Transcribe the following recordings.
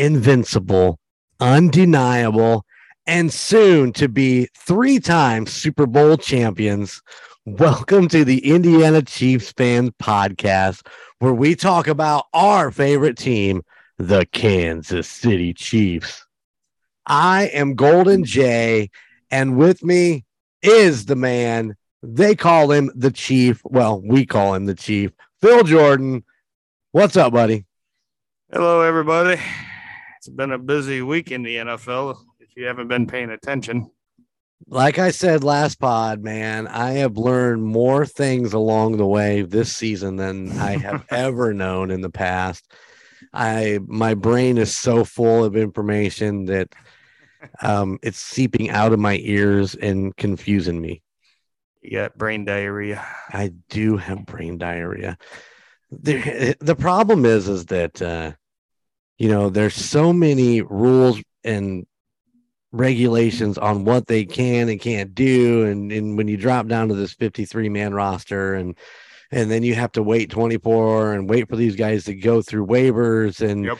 Invincible, undeniable, and soon to be three time Super Bowl champions. Welcome to the Indiana Chiefs Fans Podcast, where we talk about our favorite team, the Kansas City Chiefs. I am Golden J, and with me is the man. They call him the Chief. Well, we call him the Chief. Phil Jordan. What's up, buddy? Hello, everybody. It's been a busy week in the NFL. If you haven't been paying attention, Like I said last pod, man, I have learned more things along the way this season than I have ever known in the past. I my brain is so full of information that um, it's seeping out of my ears and confusing me. you got brain diarrhea. I do have brain diarrhea. The, the problem is, is that, uh, you know, there's so many rules and regulations on what they can and can't do. And, and when you drop down to this 53 man roster and, and then you have to wait 24 and wait for these guys to go through waivers and, Yep.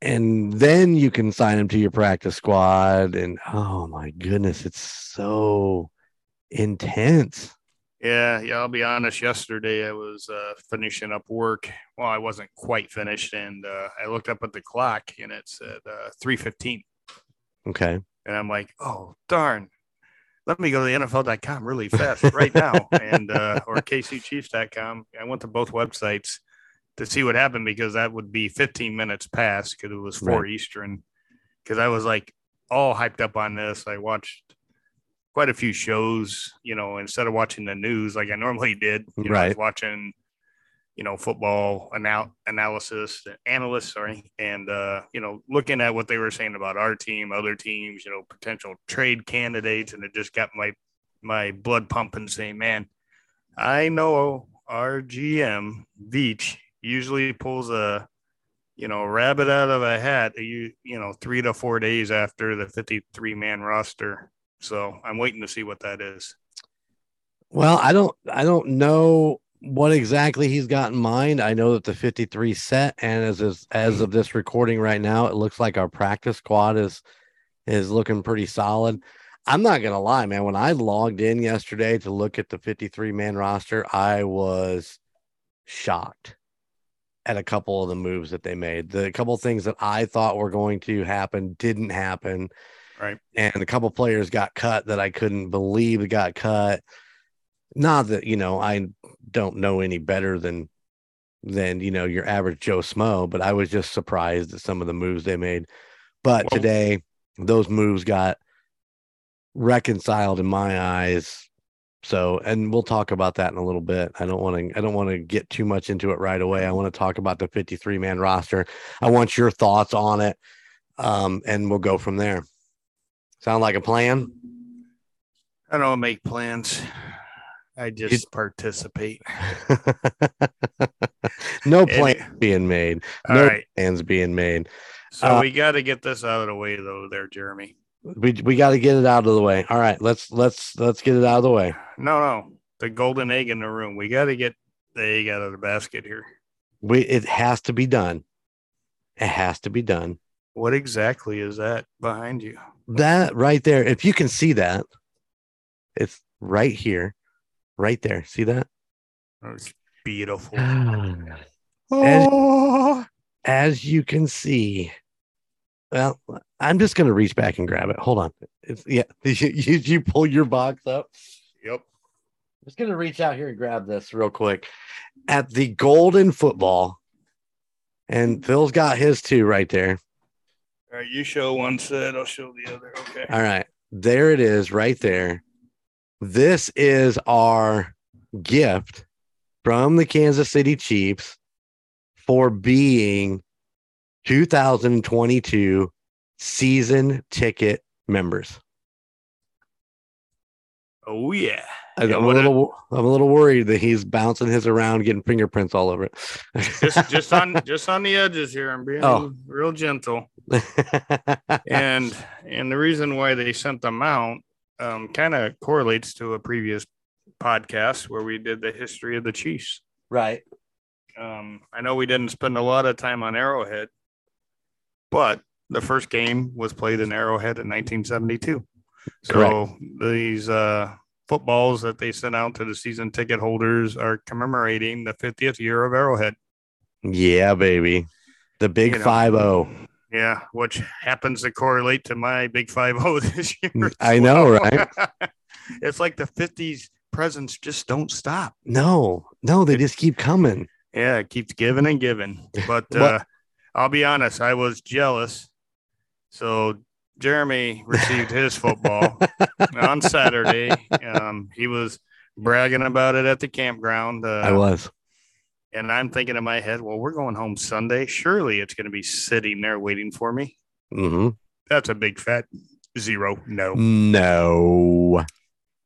and then you can sign them to your practice squad. And oh my goodness, it's so intense. Yeah, yeah. I'll be honest. Yesterday, I was uh, finishing up work. Well, I wasn't quite finished, and uh, I looked up at the clock, and it said uh, three fifteen. Okay. And I'm like, oh darn. Let me go to the NFL.com really fast right now, and uh, or KCChiefs.com. I went to both websites to see what happened because that would be 15 minutes past because it was four Right. Eastern. Because I was like all hyped up on this. I watched quite a few shows, you know, instead of watching the news like I normally did. You know, I was Right. watching, you know, football anal- analysis, analysts, sorry, and uh, you know, looking at what they were saying about our team, other teams, you know, potential trade candidates, and it just got my my blood pumping, saying, "Man, I know our GM Veach usually pulls a." You know, rabbit out of a hat. You you know, three to four days after the fifty-three man roster. So I'm waiting to see what that is. Well, I don't I don't know what exactly he's got in mind. I know that the 53 set and as is, as mm-hmm. of this recording right now, it looks like our practice squad is is looking pretty solid. I'm not going to lie, man, when I logged in yesterday to look at the 53 man roster, I was shocked at a couple of the moves that they made. The couple of things that I thought were going to happen didn't happen Right. and a couple players got cut that I couldn't believe got cut. Not that you know I don't know any better than than you know your average Joe Smo, but I was just surprised at some of the moves they made. But Well- today, those moves got reconciled in my eyes. So, and we'll talk about that in a little bit. I don't want to. I don't want to get too much into it right away. I want to talk about the 53 man roster. I want your thoughts on it, um, and we'll go from there. Sound like a plan? I don't make plans. I just participate. no And- plans being made. All no right. plans being made. So Uh, we got to get this out of the way, though, there, Jeremy. We we got to get it out of the way. All right, let's let's let's get it out of the way. No, no. The golden egg in the room. We got to get the egg out of the basket here. We it has to be done. It has to be done. What exactly is that behind you? That right there. If you can see that, it's right here, right there. See that? Oh, It's beautiful. Ah. Oh. As- As you can see, well, I'm just gonna reach back and grab it. Hold on. It's yeah. You, you, you pull your box up. Yep. I'm just gonna reach out here and grab this real quick. At the golden football, and Phil's got his too right there. All right. You show one set. I'll show the other. Okay. All right, there it is, right there. This is our gift from the Kansas City Chiefs for being 2022 season ticket members. Oh, yeah. I- I'm a little, I'm a little worried that he's bouncing his around, getting fingerprints all over it. Just, just on, just on the edges here. I'm being Oh. real gentle. and and the reason why they sent them out um, kind of correlates to a previous podcast where we did the history of the Chiefs. right. Um, I know we didn't spend a lot of time on Arrowhead, but the first game was played in Arrowhead in 1972. So Correct. these uh, footballs that they sent out to the season ticket holders are commemorating the 50th year of Arrowhead. Yeah, baby. The big You know. five oh. zero. Yeah, which happens to correlate to my big five zero this year. I know, well. right? it's like the 50s presents just don't stop. No, no, they just keep coming. Yeah, it keeps giving and giving. But uh, I'll be honest, I was jealous. So Jeremy received his football on Saturday. Um, he was bragging about it at the campground. Uh, I was. and I'm thinking in my head, well, we're going home Sunday. Surely it's going to be sitting there waiting for me. hmm That's a big fat zero. No. No.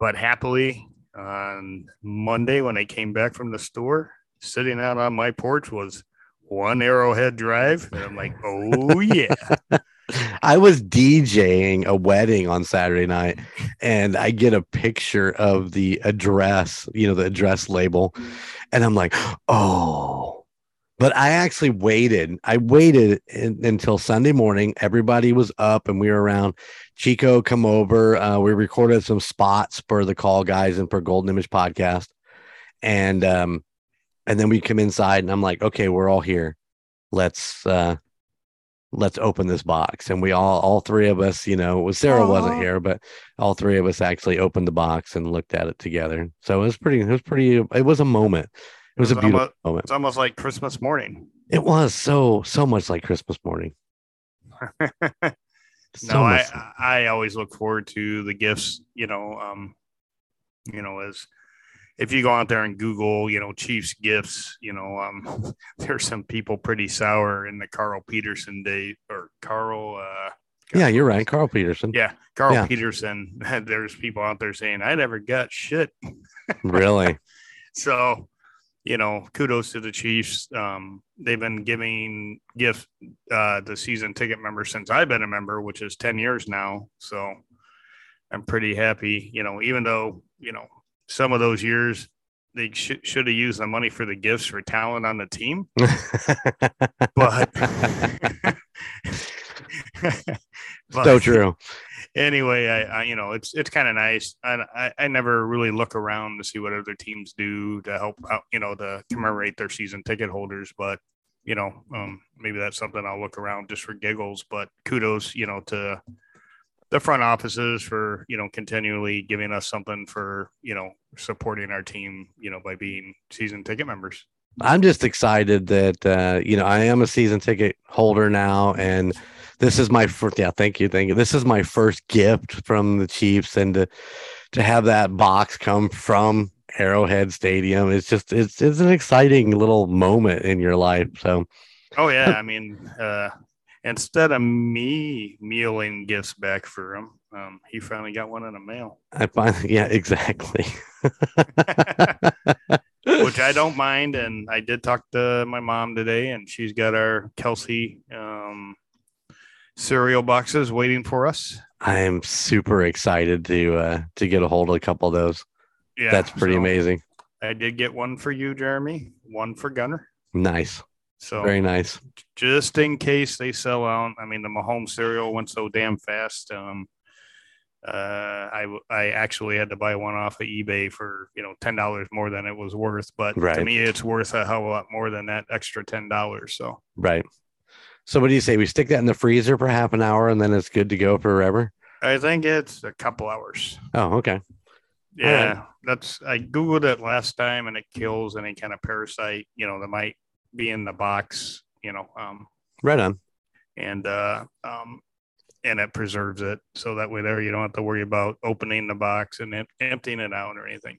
But happily, on Monday when I came back from the store, sitting out on my porch was one Arrowhead Drive, and I'm like, oh yeah, I was DJing a wedding on Saturday night and I get a picture of the address, you know, the address label. And I'm like, oh, but I actually waited. I waited in, until Sunday morning. Everybody was up and we were around. Chico come over. Uh, we recorded some spots for the call guys and for Golden Image podcast. And, um, and then we come inside and I'm like, okay, we're all here. Let's, uh, let's open this box. And we all all three of us you know was sarah wasn't here but all three of us actually opened the box and looked at it together. So it was pretty it was pretty it was a moment. It was, It a beautiful almo- moment. it's almost like Christmas morning. it was so so much like christmas morning. So no, I I always look forward to the gifts. You know, um, you know, as if you go out there and Google, you know, Chiefs gifts, you know, um, there's some people pretty sour in the Carl Peterson day or Carl. Uh, yeah you're right carl peterson yeah, Carl Yeah. Peterson. There's people out there saying I never got shit. really So, you know, kudos to the Chiefs. Um, they've been giving gifts uh, to season ticket members since I've been a member, which is 10 years now. So I'm pretty happy, you know, even though, you know, some of those years they sh- should have used the money for the gifts for talent on the team. But, but so true anyway, I, I you know it's it's kind of nice. I, I I never really look around to see what other teams do to help out, you know, to commemorate their season ticket holders. But you know, um, maybe that's something I'll look around just for giggles. But kudos, you know, to the front offices for you know continually giving us something for you know supporting our team, you know, by being season ticket members. I'm just excited that uh, you know I am a season ticket holder now, and this is my first. Yeah, thank you, thank you. This is my first gift from the Chiefs, and to to have that box come from Arrowhead Stadium, it's just it's it's an exciting little moment in your life. So Oh yeah, I mean, uh, instead of me mailing gifts back for him, um, he finally got one in the mail. I find, yeah, exactly. which I don't mind. And I did talk to my mom today, and she's got our Kelce um, cereal boxes waiting for us. I am super excited to uh, to get a hold of a couple of those. Yeah, That's pretty so amazing. I did get one for you, Jeremy, one for Gunner. Nice, So very nice. just in case they sell out, I mean, the Mahomes cereal went so damn fast. Um, uh, I I actually had to buy one off of eBay for you know ten dollars more than it was worth, but to me, it's worth a hell of a lot more than that extra ten dollars. So Right. So what do you say? We stick that in the freezer for half an hour, and then it's good to go forever. I think it's a couple hours. Oh, okay. Yeah, that's I googled it last time, and it kills any kind of parasite you know that might be in the box. You know, um, Right on. and uh, um, and it preserves it so that way there you don't have to worry about opening the box and em- emptying it out or anything.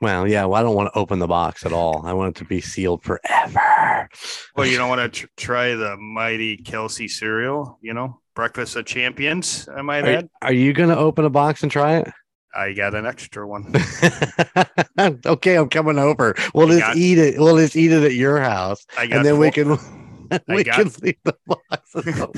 Well, yeah. Well, I don't want to open the box at all. I want it to be sealed forever. Well, you don't want to tr- try the mighty Kelce cereal. You know, breakfast of champions. I might Are, add. are you going to open a box and try it? I got an extra one. okay, I'm coming over. We'll just got- eat it. We'll just eat it at your house, I and then we can we got- can leave the boxes.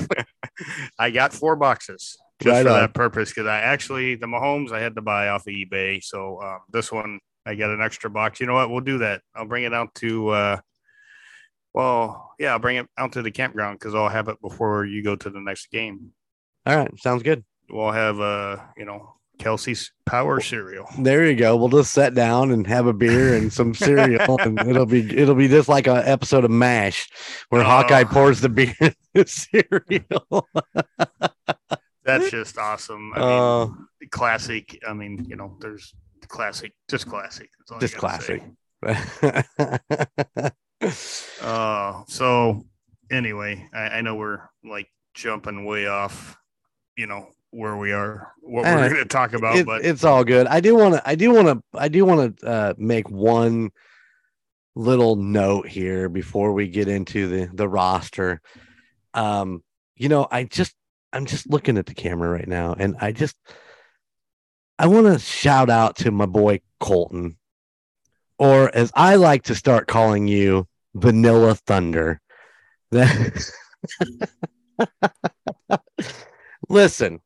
I got four boxes just Right for on. that purpose because I actually the Mahomes I had to buy off of eBay. So um, this one I got an extra box. You know what? We'll do that. I'll bring it out to uh, Well, yeah, I'll bring it out to the campground because I'll have it before you go to the next game. All right, sounds good. We'll have uh, you know, Kelce's power cereal. There you go. We'll just sit down and have a beer and some cereal, and it'll be it'll be just like an episode of Mash, where Oh. Hawkeye pours the beer in the cereal. That's just awesome. I Uh, classic. I mean, you know, there's classic, just classic. That's all Just classic. Uh, so anyway, I, I know we're like jumping way off, you know, where we are, what Uh, we're going to talk about, It- but it's all good. I do want to. I do want to. I do want to uh, make one little note here before we get into the the roster. Um, you know, I just I'm just looking at the camera right now, and I just I want to shout out to my boy Colton, or as I like to start calling you, Vanilla Thunder. That listen,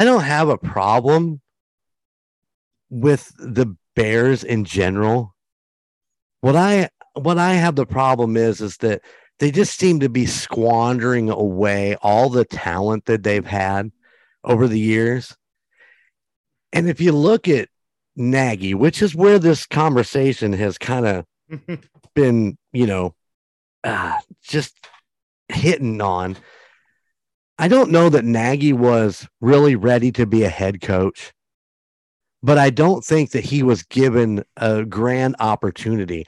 I don't have a problem with the Bears in general. What I what I have the problem is is that they just seem to be squandering away all the talent that they've had over the years. And if you look at Nagy, which is where this conversation has kind of been, you know, uh, just hitting on. I don't know that Nagy was really ready to be a head coach, but I don't think that he was given a grand opportunity.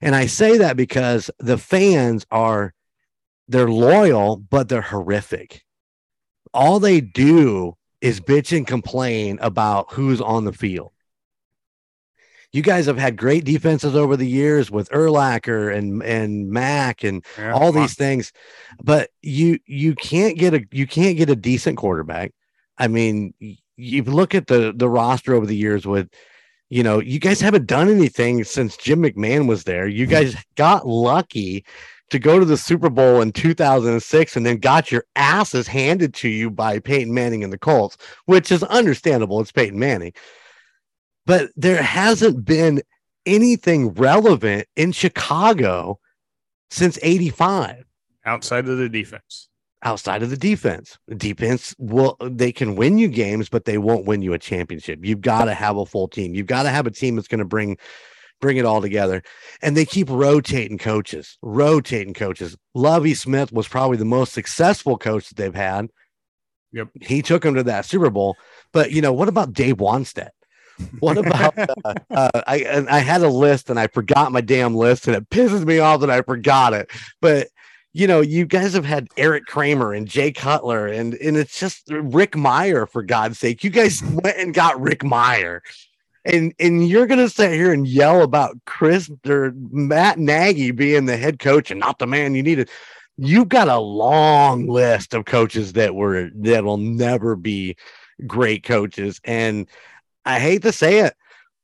And I say that because the fans are they're loyal, but they're horrific. All they do is bitch and complain about who's on the field. You guys have had great defenses over the years with Urlacher and and Mack and Yeah, all these things but you you can't get a you can't get a decent quarterback. I mean you look at the the roster over the years with you know you guys haven't done anything since jim mcmahon was there. You mm-hmm. guys got lucky to go to the super bowl in 2006 and then got your asses handed to you by peyton manning and the colts which is understandable. It's peyton manning but there hasn't been anything relevant in chicago since 85 outside of the defense. outside of the defense. The defense will they can win you games, but they won't win you a championship. You've got to have a full team. You've got to have a team that's going to bring bring it all together. And they keep rotating coaches, rotating coaches. Lovie Smith was probably the most successful coach that they've had. Yep. He took them to that Super Bowl. But you know, what about Dave Wannstedt? What about uh, uh, I and I had a list and I forgot my damn list and it pisses me off that I forgot it. But you know, you guys have had Eric Kramer and Jay Cutler and and it's just Rick Mirer for God's sake. You guys went and got Rick Mirer. And and you're gonna sit here and yell about Chris or Matt Nagy being the head coach and not the man you needed. You've got a long list of coaches that were that will never be great coaches. And I hate to say it,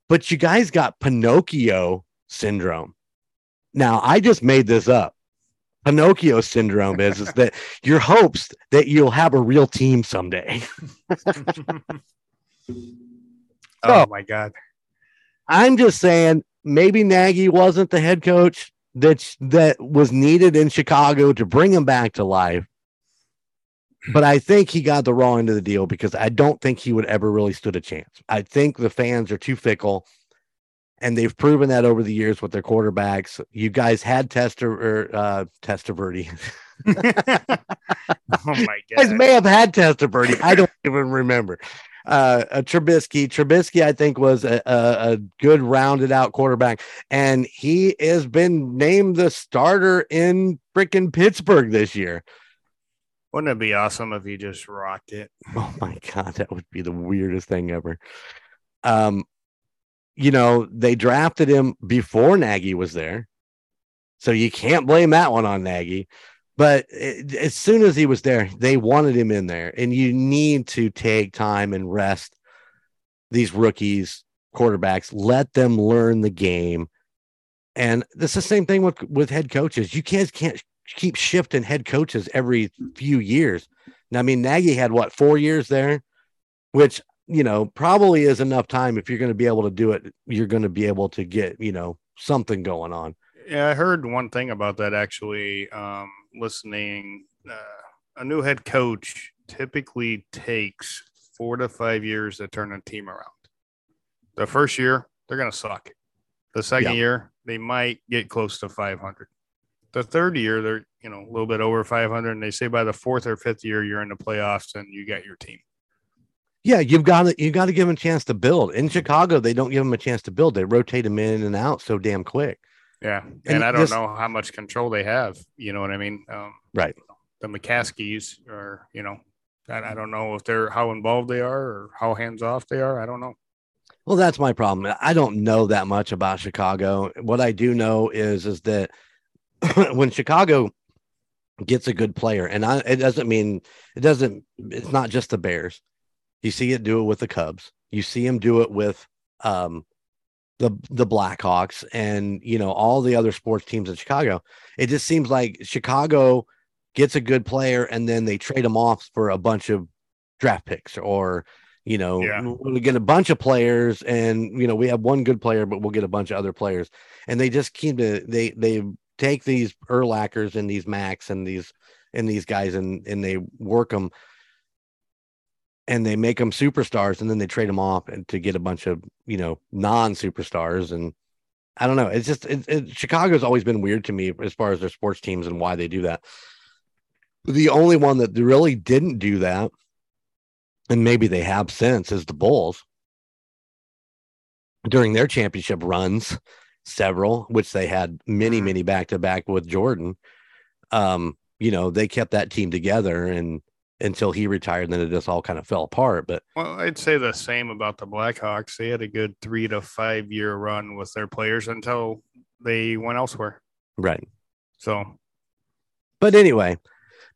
but you guys got Pinocchio syndrome. Now, I just made this up. Pinocchio syndrome is, is that your hopes that you'll have a real team someday. oh Oh. my God. I'm just saying maybe Nagy wasn't the head coach that that was needed in Chicago to bring him back to life. But I think he got the wrong end of the deal because I don't think he would ever really stood a chance. I think the fans are too fickle, and they've proven that over the years with their quarterbacks. You guys had Tester or uh, Testaverde. oh my You guys may have had Tester Testaverde. I don't even remember. Uh, a Trubisky. Trubisky, I think, was a, a, a good rounded out quarterback, and he has been named the starter in freaking Pittsburgh this year. Wouldn't it be awesome if he just rocked it? Oh my god, that would be the weirdest thing ever. Um, you know, they drafted him before Nagy was there, so you can't blame that one on Nagy. But it, as soon as he was there, they wanted him in there, and you need to take time and rest these rookies, quarterbacks. Let them learn the game, and it's the same thing with with head coaches. You can't can't keep shifting head coaches every few years. Now, I mean, Nagy had what four years there, which you know probably is enough time if you're going to be able to do it. You're going to be able to get you know something going on. Yeah, I heard one thing about that actually. Um, listening, uh, a new head coach typically takes four to five years to turn a team around. The first year, they're going to suck. The second Yeah. year, they might get close to 500. The third year, they're you know a little bit over 500, and they say by the fourth or fifth year, you're in the playoffs and you got your team. Yeah, you've got to you got to give them a chance to build. In Chicago, they don't give them a chance to build. They rotate them in and out so damn quick. Yeah, and, And I don't this- know how much control they have. You know what I mean? Um, Right. The McCaskeys are, you know, I, I don't know if they're how involved they are or how hands off they are. I don't know. Well, that's my problem. I don't know that much about Chicago. What I do know is is that when Chicago gets a good player, and I, it doesn't mean it doesn't. It's not just the Bears. You see it do it with the Cubs. You see him do it with um, the the Blackhawks, and you know all the other sports teams in Chicago. It just seems like Chicago gets a good player, and then they trade him off for a bunch of draft picks or you know, Yeah. we'll get a bunch of players, and you know, we have one good player, but we'll get a bunch of other players, and they just keep to they they take these Urlachers and these Max and these and these guys, and and they work them, and they make them superstars, and then they trade them off and to get a bunch of you know non superstars, and I don't know, it's just it, it, Chicago's always been weird to me as far as their sports teams and why they do that. The only one that really didn't do that and maybe they have since is the Bulls. During their championship runs, several, which they had many, Mhm. many back to back with Jordan. Um, you know, they kept that team together and until he retired, then it just all kind of fell apart. But Well, I'd say the same about the Blackhawks. They had a good three to five year run with their players until they went elsewhere. right. So But anyway,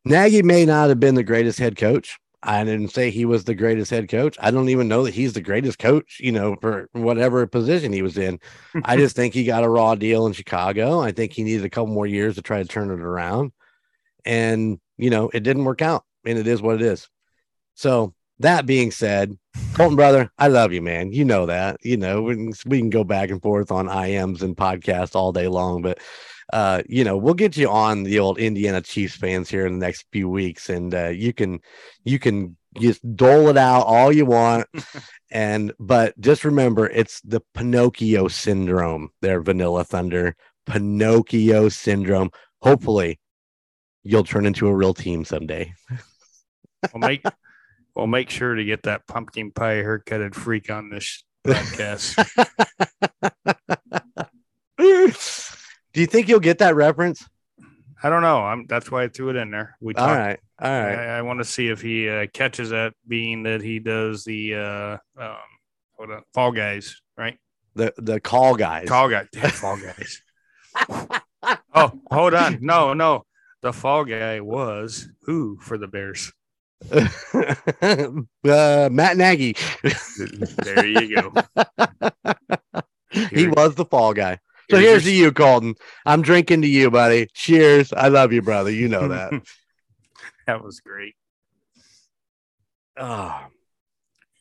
Nagy may not have been the greatest head coach. I didn't say he was the greatest head coach. I don't even know that he's the greatest coach, you know, for whatever position he was in. I just think he got a raw deal in Chicago. I think he needed a couple more years to try to turn it around. And, you know, it didn't work out. And it is what it is. So that being said, Colton brother, I love you, man. You know that. You know, we can, we can go back and forth on IMs and podcasts all day long, but uh, you know, we'll get you on the old Indiana Chiefs fans here in the next few weeks, and uh, you can you can just dole it out all you want, and but just remember, it's the Pinocchio syndrome. There, Vanilla Thunder, Pinocchio syndrome. Hopefully, you'll turn into a real team someday. we'll make we'll make sure to get that pumpkin pie haircutted freak on this podcast. Do you think you'll get that reference? I don't know. I'm that's why I threw it in there. We All talked right, all right. I, I want to see if he uh, catches that, being that he does the uh, um, what uh, Fall Guys, right? The the call guys. Call Guys, Fall Guys. oh, hold on, no, no, the Fall Guy was who for the Bears? uh, Matt Nagy. There you go. he Here- was the fall guy. So here's to you, Colton. I'm drinking to you, buddy. Cheers. I love you, brother. You know that. that was great. oh.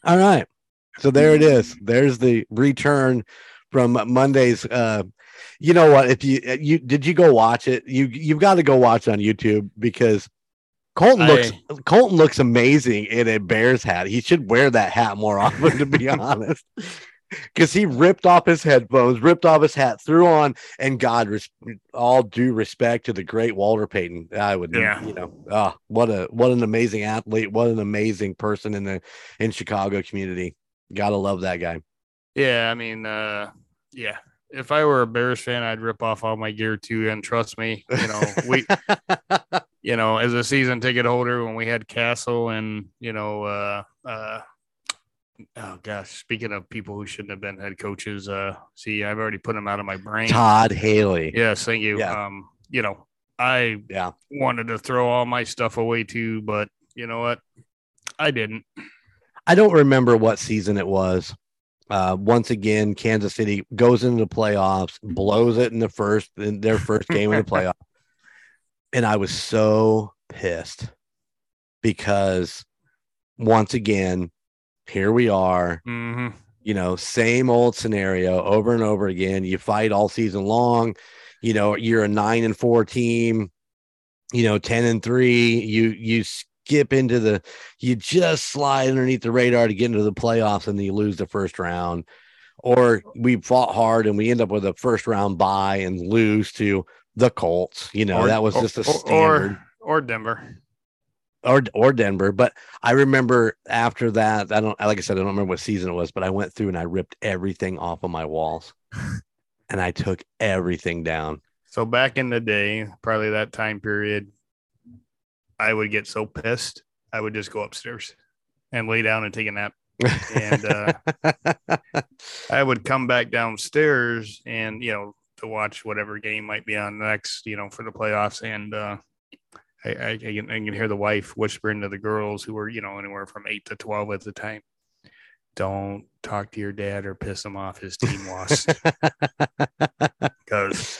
All right. So there it is. There's the return from Monday's. Uh, you know what? If you you did you go watch it? You you've got to go watch it on YouTube because Colton looks Colton looks amazing in a Bears hat. He should wear that hat more often, to be honest. Because he ripped off his headphones, ripped off his hat, threw on, and God, res- all due respect to the great Walter Payton. I would, Yeah. you know, ah, what a what an amazing athlete, what an amazing person in the in Chicago community. Gotta love that guy. Yeah, I mean, uh, yeah. If I were a Bears fan, I'd rip off all my gear too. And trust me, you know, we, you know, as a season ticket holder, when we had Cassel and you know, uh, uh, oh gosh, speaking of people who shouldn't have been head coaches, uh, see, I've already put them out of my brain. Todd Haley. Yes, thank you. Yeah. Um, you know, I Yeah. wanted to throw all my stuff away too, but you know what? I didn't. I don't remember what season it was. Uh, once again, Kansas City goes into the playoffs, blows it in the first in their first game in the playoff, and I was so pissed because once again, here we are. hmm You know, same old scenario over and over again. You fight all season long. you know, you're a nine and four team, you know, 10 and three, you you skip into the you just slide underneath the radar to get into the playoffs and then you lose the first round. Or we fought hard and we end up with a first round bye and lose to the Colts. You know, Or- that was or- just a standard or or Denver. Or or Denver. But I remember after that, I don't like I said, I don't remember what season it was, but I went through and I ripped everything off of my walls and I took everything down. So back in the day, probably that time period, I would get so pissed, I would just go upstairs and lay down and take a nap. And uh, I would come back downstairs and you know to watch whatever game might be on next, you know, for the playoffs. And uh, I, I, I, can, I can hear the wife whispering to the girls who were you know anywhere from eight to twelve at the time. Don't talk to your dad or piss him off. His team lost because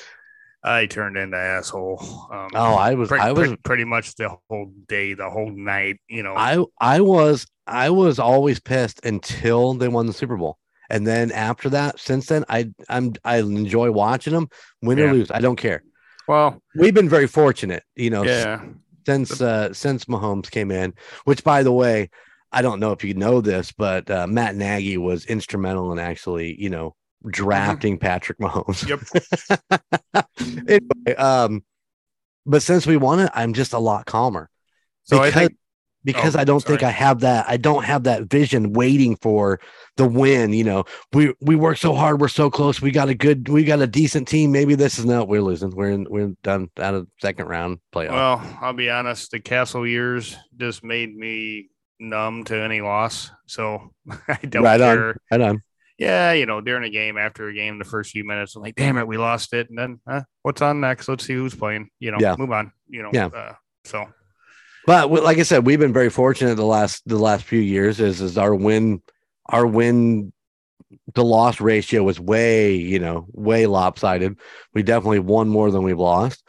I turned into asshole. Um, oh, I was pretty, I was pretty, pretty much the whole day, the whole night. You know, I I was I was always pissed until they won the Super Bowl. And then after that, since then, I I'm I enjoy watching them win Yeah. or lose. I don't care. Well, We've been very fortunate, you know, yeah, since uh since Mahomes came in, which by the way, I don't know if you know this, but uh, Matt Nagy was instrumental in actually, you know, drafting Patrick Mahomes. Yep. anyway, um, but since we won it, I'm just a lot calmer So I think because Oh, I don't think. I have that. I don't have that vision waiting for the win. You know, we we work so hard. We're so close. We got a good. We got a decent team. Maybe this is not. We're losing. We're in. We're done out of second round playoff. Well, I'll be honest. The Cassel years just made me numb to any loss. So I don't right on. care. Right on. Yeah, you know, during a game, after a game, the first few minutes, I'm like, damn it, we lost it. And then, huh, what's on next? Let's see who's playing. You know, Yeah. move on. You know, Yeah. Uh, so But like I said, we've been very fortunate the last the last few years. Is is our win our win to loss ratio was way you know way lopsided. We definitely won more than we've lost,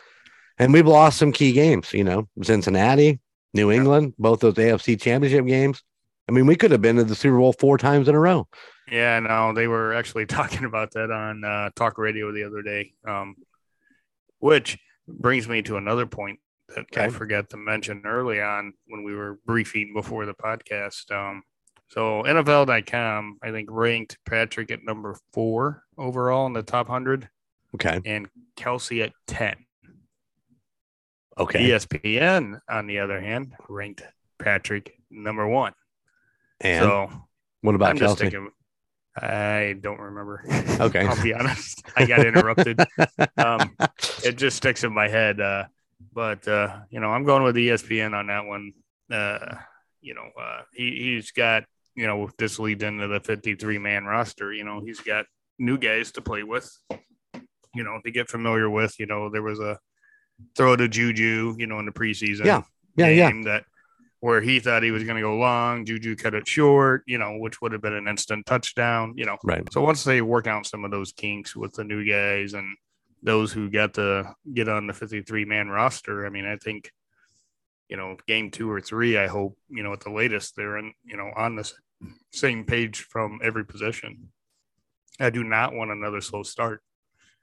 and we've lost some key games. You know, Cincinnati, New England, both those AFC Championship games. I mean, we could have been to the Super Bowl four times in a row. yeah, no, they were actually talking about that on uh, talk radio the other day. Um, which brings me to another point that I forgot to mention early on when we were briefing before the podcast. Um, so NFL.com, I think ranked Patrick at number four overall in the top hundred, Okay. and Kelce at ten. Okay. ESPN, on the other hand, ranked Patrick number one. And so what about I'm just thinking. I don't remember. Okay. I'll be honest. I got interrupted. um, it just sticks in my head. Uh, but uh, you know, I'm going with ESPN on that one. Uh, you know, uh, he he's got you know this leads into the 53 man roster. You know, he's got new guys to play with. You know, to get familiar with. You know, there was a throw to Juju. You know, in the preseason. Yeah. Yeah, yeah. game that where he thought he was going to go long, Juju cut it short, you know, which would have been an instant touchdown, you know. Right. So once they work out some of those kinks with the new guys and those who got to get on the 53 man roster, I mean, I think, you know, game two or three, I hope, you know, at the latest, they're in, you know, on the same page from every position. I do not want another slow start.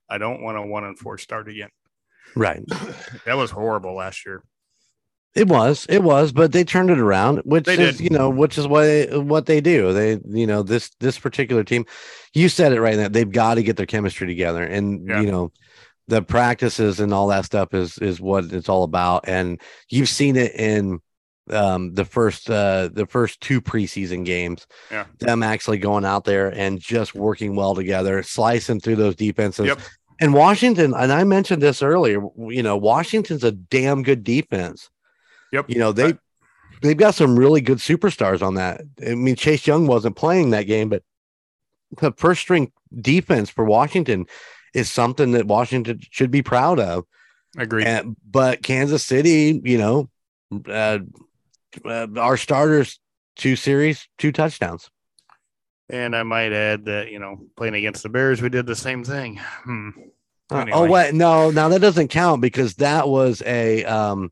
I don't want a one and four start again. Right. That was horrible last year. It was, it was, but they turned it around, which They is, did. you know, which is what what they do. They, you know, this this particular team, you said it right now. They've got to get their chemistry together, and Yeah. you know, the practices and all that stuff is is what it's all about. And you've seen it in um the first uh the first two preseason games. Yeah. Them actually going out there and just working well together, slicing through those defenses. Yep. And Washington, and I mentioned this earlier, you know, Washington's a damn good defense. Yep. You know, they they've got some really good superstars on that. I mean, Chase Young wasn't playing that game, but the first string defense for Washington is something that Washington should be proud of. Agreed. And, but Kansas City, you know, uh, uh, our starters, two series, two touchdowns. And I might add that, you know, playing against the Bears, we did the same thing. Hmm. Uh, Oh wait, no, now that doesn't count because that was a um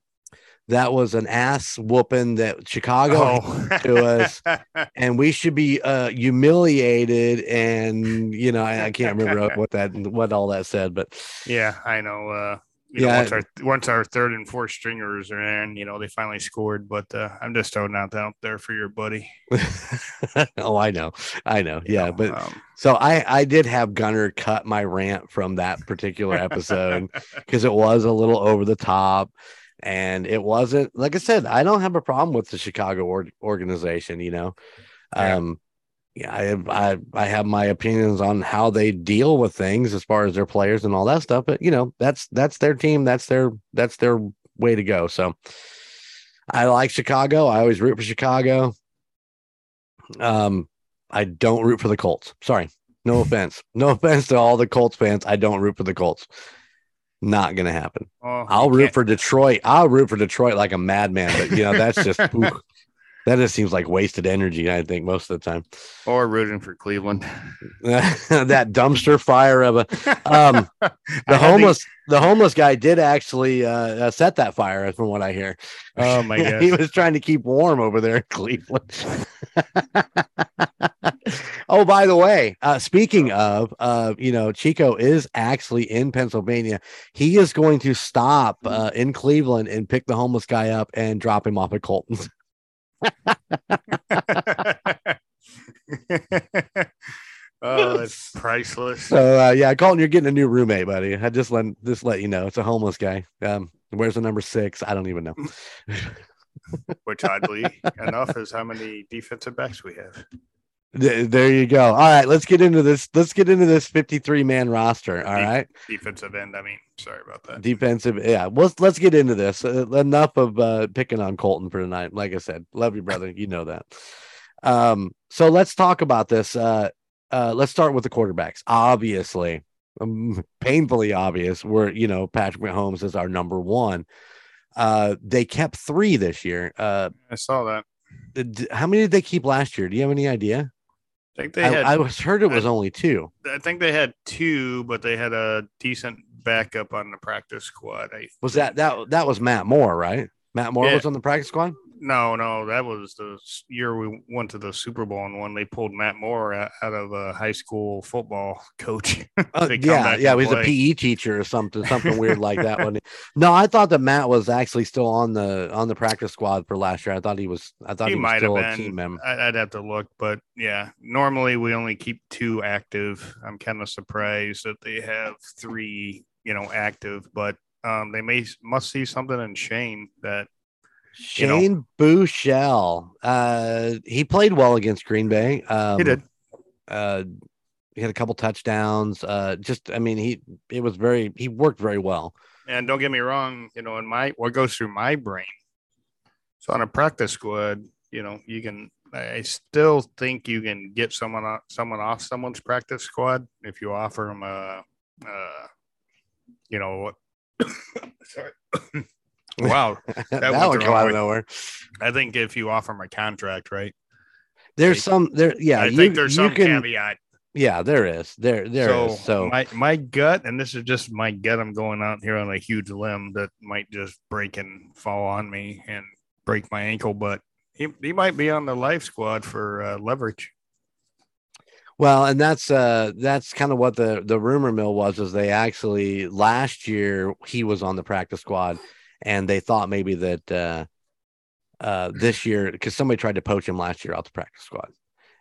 that was an ass whooping that Chicago Oh. to us. and we should be uh humiliated and you know I, I can't remember what that what all that said but Yeah, I know. Uh, you Yeah. know, once our once our third and fourth stringers are in, you know, they finally scored. But uh, I'm just throwing out out there for your buddy. oh i know i know you yeah know, but um, so i i did have gunner cut my rant from that particular episode because it was a little over the top and it wasn't like i said i don't have a problem with the chicago or- organization you know? Yeah. um yeah I, I i have my opinions on how they deal with things as far as their players and all that stuff but you know that's that's their team that's their that's their way to go. So i like chicago. I always root for chicago. Um i don't root for the colts. Sorry. No offense. No offense to all the colts fans. I don't root for the colts not gonna happen well, I'll root can't- for Detroit. I'll root for Detroit like a madman, but you know that's just that just seems like wasted energy. I think most of the time. or rooting for Cleveland. that dumpster fire of a um, the homeless the homeless guy did actually uh, uh, set that fire, from what I hear. Oh my he was trying to keep warm over there in Cleveland. oh, by the way, uh, speaking of, uh, you know, Chico is actually in Pennsylvania. He is going to stop uh, in Cleveland and pick the homeless guy up and drop him off at Colton's. oh, it's priceless. So uh, yeah, Colton, you're getting a new roommate, buddy. I just let just let you know it's a homeless guy. Um, where's the number six? I don't even know. Which oddly enough is how many defensive backs we have. There you go. All right, let's get into this. Let's get into this 53 man roster. All De- right, Defensive end. I mean, sorry about that. defensive. Yeah, let's let's get into this. Uh, enough of uh, picking on Colton for tonight. Like I said, love you, brother. You know that. Um, so let's talk about this. Uh, uh, let's start with the quarterbacks. Obviously, um, painfully obvious. We're you know Patrick Mahomes is our number one. Uh, they kept three this year. Uh, I saw that. d- how many did they keep last year? Do you have any idea? I think they I, had. I was heard it was only two. I think they had two, but they had a decent backup on the practice squad. I Was that that that was Matt Moore, right? Matt Moore Yeah. was on the practice squad. No, no, that was the year we went to the Super Bowl and when they pulled Matt Moore out out of a high school football coach. Uh, yeah, yeah, he was a. PE teacher or something, something weird like that. One. No, I thought that Matt was actually still on the on the practice squad for last year. I thought he was. I thought he, he was might have still a been. team member. I'd have to look, but yeah, normally we only keep two active. I'm kind of surprised that they have three, you know, active, but um, they may must see something in Shane that you know. Shane Buechele, uh, he played well against Green Bay. Um, he did. Uh, he had a couple touchdowns. Uh, just, I mean, he it was very he worked very well. And don't get me wrong, you know, in my what goes through my brain. So on a practice squad, you know, you can. I still think you can get someone off, someone off someone's practice squad if you offer them a, uh, you know what? Sorry. Wow, that the come wrong out of nowhere. I think if you offer them a contract, right? There's Like, some there. Yeah, I you, think there's some can. caveat. Yeah, there is. There there so, is. So my my gut, and this is just my gut. I'm going out here on a huge limb that might just break and fall on me and break my ankle, but he, he might be on the life squad for uh, leverage. Well, and that's uh that's kind of what the the rumor mill was is they actually last year he was on the practice squad and they thought maybe that uh uh this year because somebody tried to poach him last year out the practice squad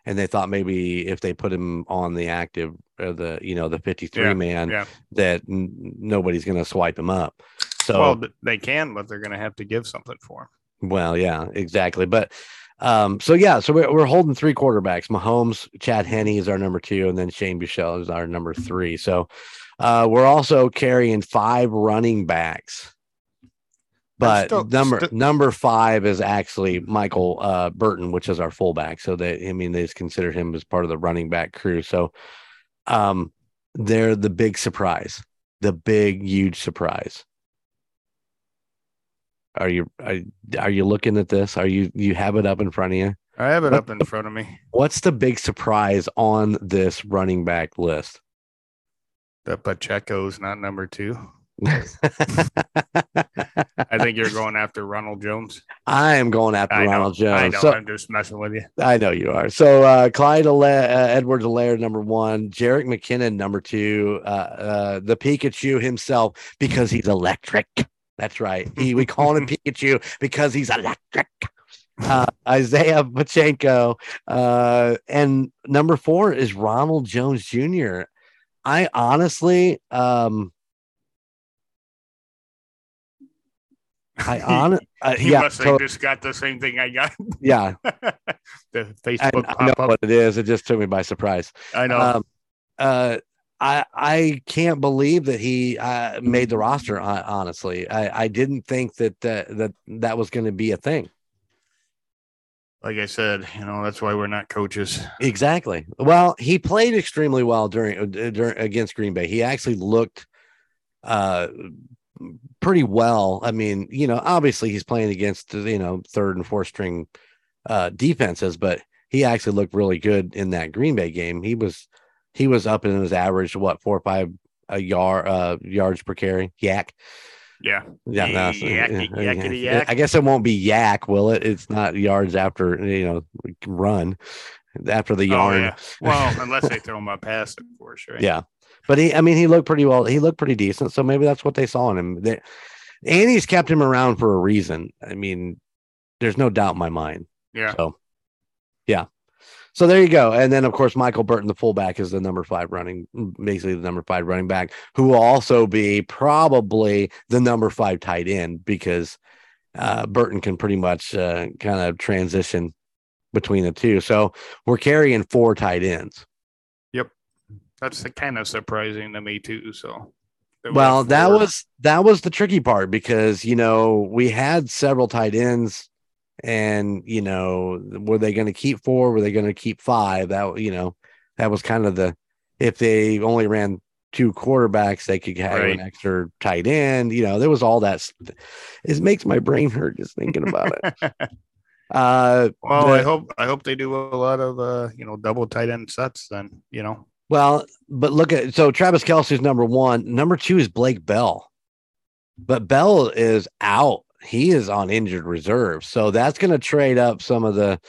and they thought maybe if they put him on the active or the you know the 53 Yeah, man yeah. that n- nobody's going to swipe him up. So well, they can, but they're going to have to give something for him. Well, yeah, exactly. But um, so yeah, so we're, we're holding three quarterbacks. Mahomes, Chad Henne is our number two, and then Shane Buechele is our number three. So uh, we're also carrying five running backs. But still- number still- number five is actually Michael uh, Burton, which is our fullback. So they, I mean, they just consider him as part of the running back crew. So um, they're the big surprise, the big huge surprise. Are you are, are you looking at this? Are you you have it up in front of you? I have it What up in front of me. What's the big surprise on this running back list? That Pacheco's not number two. I think you're going after Ronald Jones. I am going after I know, Ronald Jones. I know. So- I'm just messing with you. I know you are. So uh, Clyde Ale- uh, Edwards-Helaire, number one, Jerick McKinnon, number two, uh, uh, the Pikachu himself, because he's electric. That's right. He, we call him Pikachu because he's electric. Uh, Isiah Pacheco. Uh, and number four is Ronald Jones Jr. I honestly, um, I on, uh, He yeah, must have just got the same thing I got. yeah, the Facebook I know pop up. what it is. It just took me by surprise. I know. Um, uh, I I can't believe that he uh, made the roster. Honestly, I, I didn't think that that that, that was going to be a thing. like I said, you know, that's why we're not coaches. Exactly. Well, he played extremely well during, uh, during against Green Bay. He actually looked uh pretty well. I mean, you know, obviously he's playing against you know third and fourth string uh defenses, but he actually looked really good in that Green Bay game. He was he was up in his average what four or five a yard uh yards per carry yak. Yeah. Yeah, no, so- Yakety- yeah, yakety yeah. yak. I guess it won't be yak, will it? It's not yards after you know run after the Oh, yeah. Well, unless they throw him a pass, of course, right? Yeah. But he, I mean, he looked pretty well. He looked pretty decent. So maybe that's what they saw in him. They, Andy's kept him around for a reason. I mean, there's no doubt in my mind. Yeah. So, yeah. So there you go. And then, of course, Michael Burton, the fullback, is the number five running, basically the number five running back, who will also be probably the number five tight end because uh, Burton can pretty much uh, kind of transition between the two. So we're carrying four tight ends. That's kind of surprising to me too. So, Well, that four. was that was the tricky part because you know we had several tight ends, and you know were they going to keep four? Were they going to keep five? That you know that was kind of the if they only ran two quarterbacks, they could have Right. an extra tight end. You know, there was all that. It makes my brain hurt just thinking about it. Uh, well, the- I hope I hope they do a lot of uh, you know double tight end sets. Then you know, Well, but look at so Travis Kelce's number one. Number two is Blake Bell, but Bell is out. He is on injured reserve, so that's going to trade up some of the.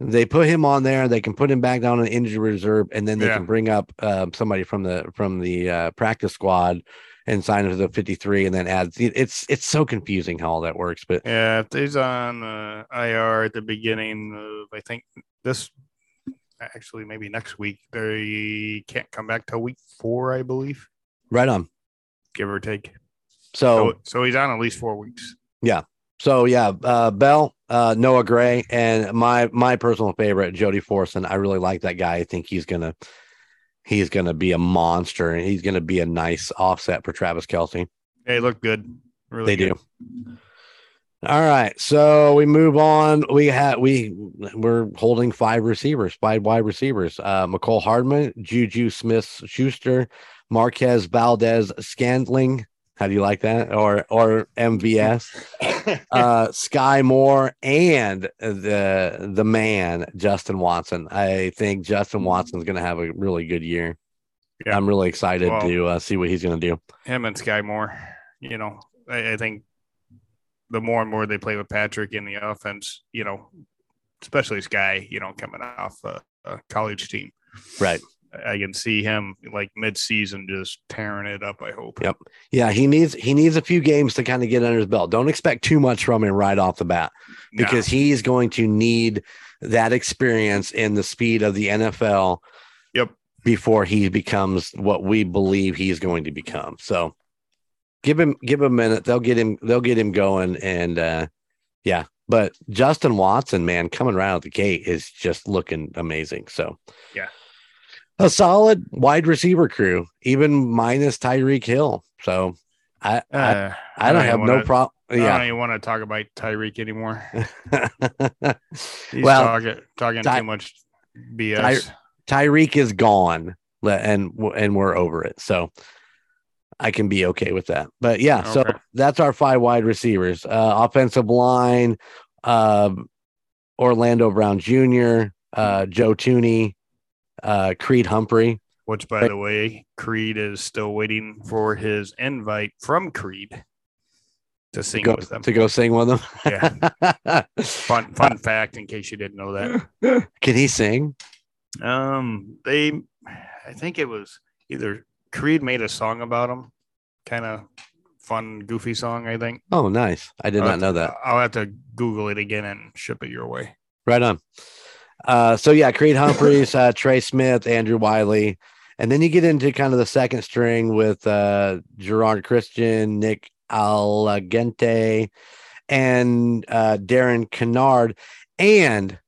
They put him on there. They can put him back down on injured reserve, and then they Yeah. can bring up uh, somebody from the from the uh, practice squad and sign him to the fifty three, and then add. It's it's so confusing how all that works, but yeah, if he's on uh, IR at the beginning of I think this actually maybe next week, they can't come back till week four, I believe, right on. give or take. So So, so he's on at least four weeks. Yeah. So yeah, uh, Bell, uh, Noah Gray, and my my personal favorite, Jody Fortson. I really like that guy. I think he's gonna he's gonna be a monster, and he's gonna be a nice offset for Travis Kelce. They look good. Really, They good. do. All right, so we move on. We had we we're holding five receivers, five wide receivers. Uh, Mecole Hardman, Juju Smith Schuster, Marquez Valdes Scantling. How do you like that? Or or MVS? uh Sky Moore and the the man Justin Watson. I think Justin Watson's going to have a really good year. Yeah. I'm really excited Well- to uh, see what he's going to do. him and Sky Moore. You know, I, I think the more and more they play with Patrick in the offense, you know, especially Sky, you know, coming off a, a college team, Right. I can see him like mid-season just tearing it up. I hope. Yep. Yeah, he needs he needs a few games to kind of get under his belt. Don't expect too much from him right off the bat No. because he's going to need that experience in the speed of the NFL. Yep. Before he becomes what we believe he's going to become. So give him give him a minute. They'll get him they'll get him going and uh yeah. But Justin Watson, man, coming right out the gate is just looking amazing. So Yeah. A solid wide receiver crew, even minus Tyreek Hill. So I I, Uh, I don't have no wanna- problem. I don't even want to talk about Tyreek anymore. He's well, talking talking Ty- too much BS. Tyreek is gone, and and we're over it. So I can be okay with that. But yeah, so that's our five wide receivers. Uh, offensive line, uh, Orlando Brown Jr., uh, Joe Thuney, uh, Creed Humphrey. Which, by the way, Creed is still waiting for his invite from Creed to sing go, with them. to go sing with them. Yeah. Fun fun fact in case you didn't know that. Can he sing? Um, they, I think it was either Creed made a song about him, kind of fun, goofy song. I think. Oh, nice. I did I'll not know to- that. I'll have to Google it again and ship it your way. Right on. Uh, so yeah, Creed Humphreys, uh, Trey Smith, Andrew Wylie, and then you get into kind of the second string with uh, Geron Christian, Nick Allegretti, and uh, Darian Kinnard, and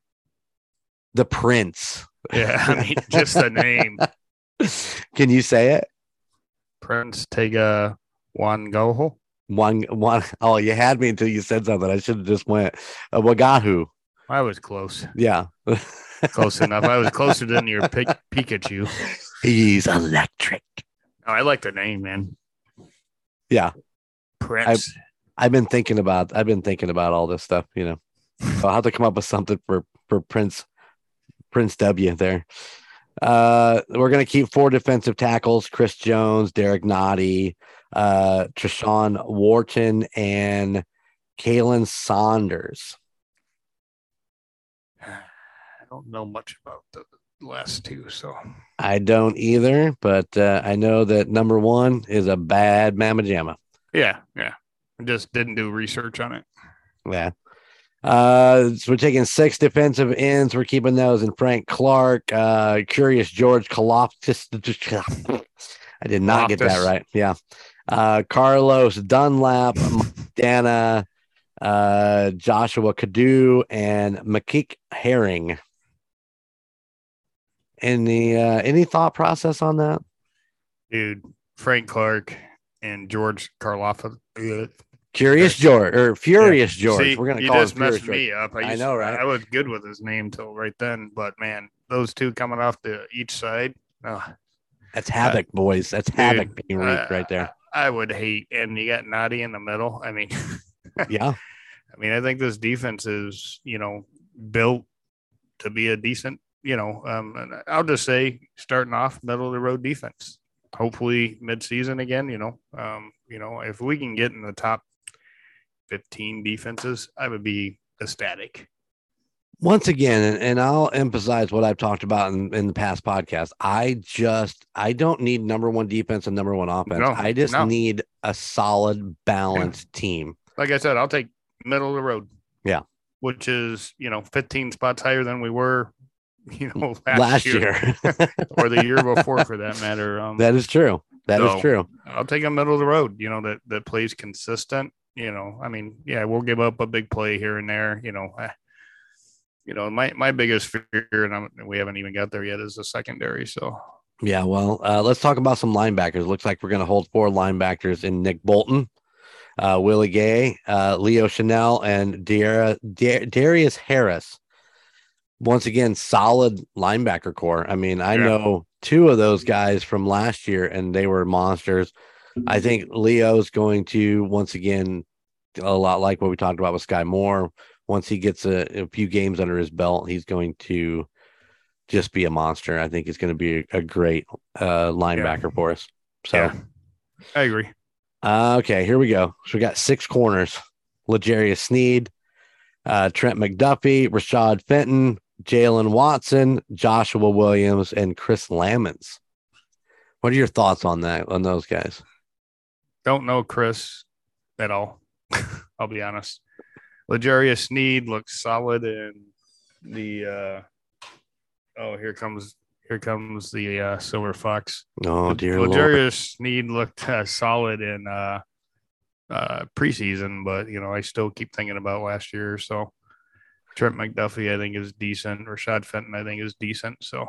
the Prince. Yeah, I mean, just the name Can you say it? Prince Tega Wanogho. One, one. Oh, you had me until you said something. I should have just went uh, Wagahu. I was close, Yeah, close enough. I was closer than your pic- Pikachu. he's electric. Oh, I like the name, man. Yeah. Prince. I've been thinking about I've been thinking about all this stuff, you know. I'll have to come up with something for for Prince Prince W there. Uh we're gonna keep four defensive tackles, Chris Jones, Derrick Nnadi, uh Tershawn Wharton, and Khalen Saunders. I don't know much about the last two, so I don't either, but uh, I know that number one is a bad mamma jamma. yeah, yeah. I just didn't do research on it. Yeah. Uh, so we're taking six defensive ends. We're keeping those in Frank Clark, uh, Curious George Karlaftis. I did not get that right. Yeah. Uh, Carlos Dunlap, Dana, uh, Joshua Kaindoh, and McKeek Herring. Any uh, any thought process on that? Dude, Frank Clark and George Karloff. Curious George or Furious George. See, We're gonna call him just Furious messed George. me up. I used- know, right? I was good with his name till right then, but man, those two coming off the each side. Oh, That's havoc, boys. That's havoc being reaped uh, right there. I would hate, and you got Naughty in the middle. I mean, Yeah. I mean, I think this defense is, you know, built to be a decent, you know, um, and I'll just say starting off middle of the road defense. Hopefully mid-season again, you know, um, you know, if we can get in the top 15 defenses, I would be ecstatic. once again and, i'll emphasize what i've talked about in, in the past podcast i just i don't need number one defense and number one offense No, i just no. need a solid balanced team Like I said, I'll take middle of the road. Yeah. Which is, you know, 15 spots higher than we were, you know, last, last year, year, or the year before for that matter. Um, that is true That is So- true I'll take a middle of the road, you know, that that plays consistent. You know, I mean, yeah, we'll give up a big play here and there. You know, you know, my my biggest fear, and I'm, we haven't even got there yet, is the secondary. So yeah well uh, let's talk about some linebackers looks like we're going to hold four linebackers in nick bolton uh, willie gay uh, leo chenal and Dara, Da- darius harris once again solid linebacker core i mean i Yeah. know two of those guys from last year and they were monsters i think leo's going to once again a lot like what we talked about with sky moore once he gets a, a few games under his belt he's going to just be a monster i think he's going to be a, a great uh linebacker for us so yeah, I agree. uh, okay, here we go. So we got six corners: L'Jarius Sneed, uh, Trent McDuffie, Rashad Fenton, Jaylen Watson, Joshua Williams, and Chris Lammons. What are your thoughts on that? On those guys? Don't know Chris at all. I'll be honest. L'Jarius Sneed looks solid, in the uh, oh, here comes here comes the uh, silver fox. Oh dear! L'Jarius Sneed looked uh, solid in uh, uh, preseason, but you know I still keep thinking about last year. So Trent McDuffie, I think, is decent. Rashad Fenton, I think, is decent. So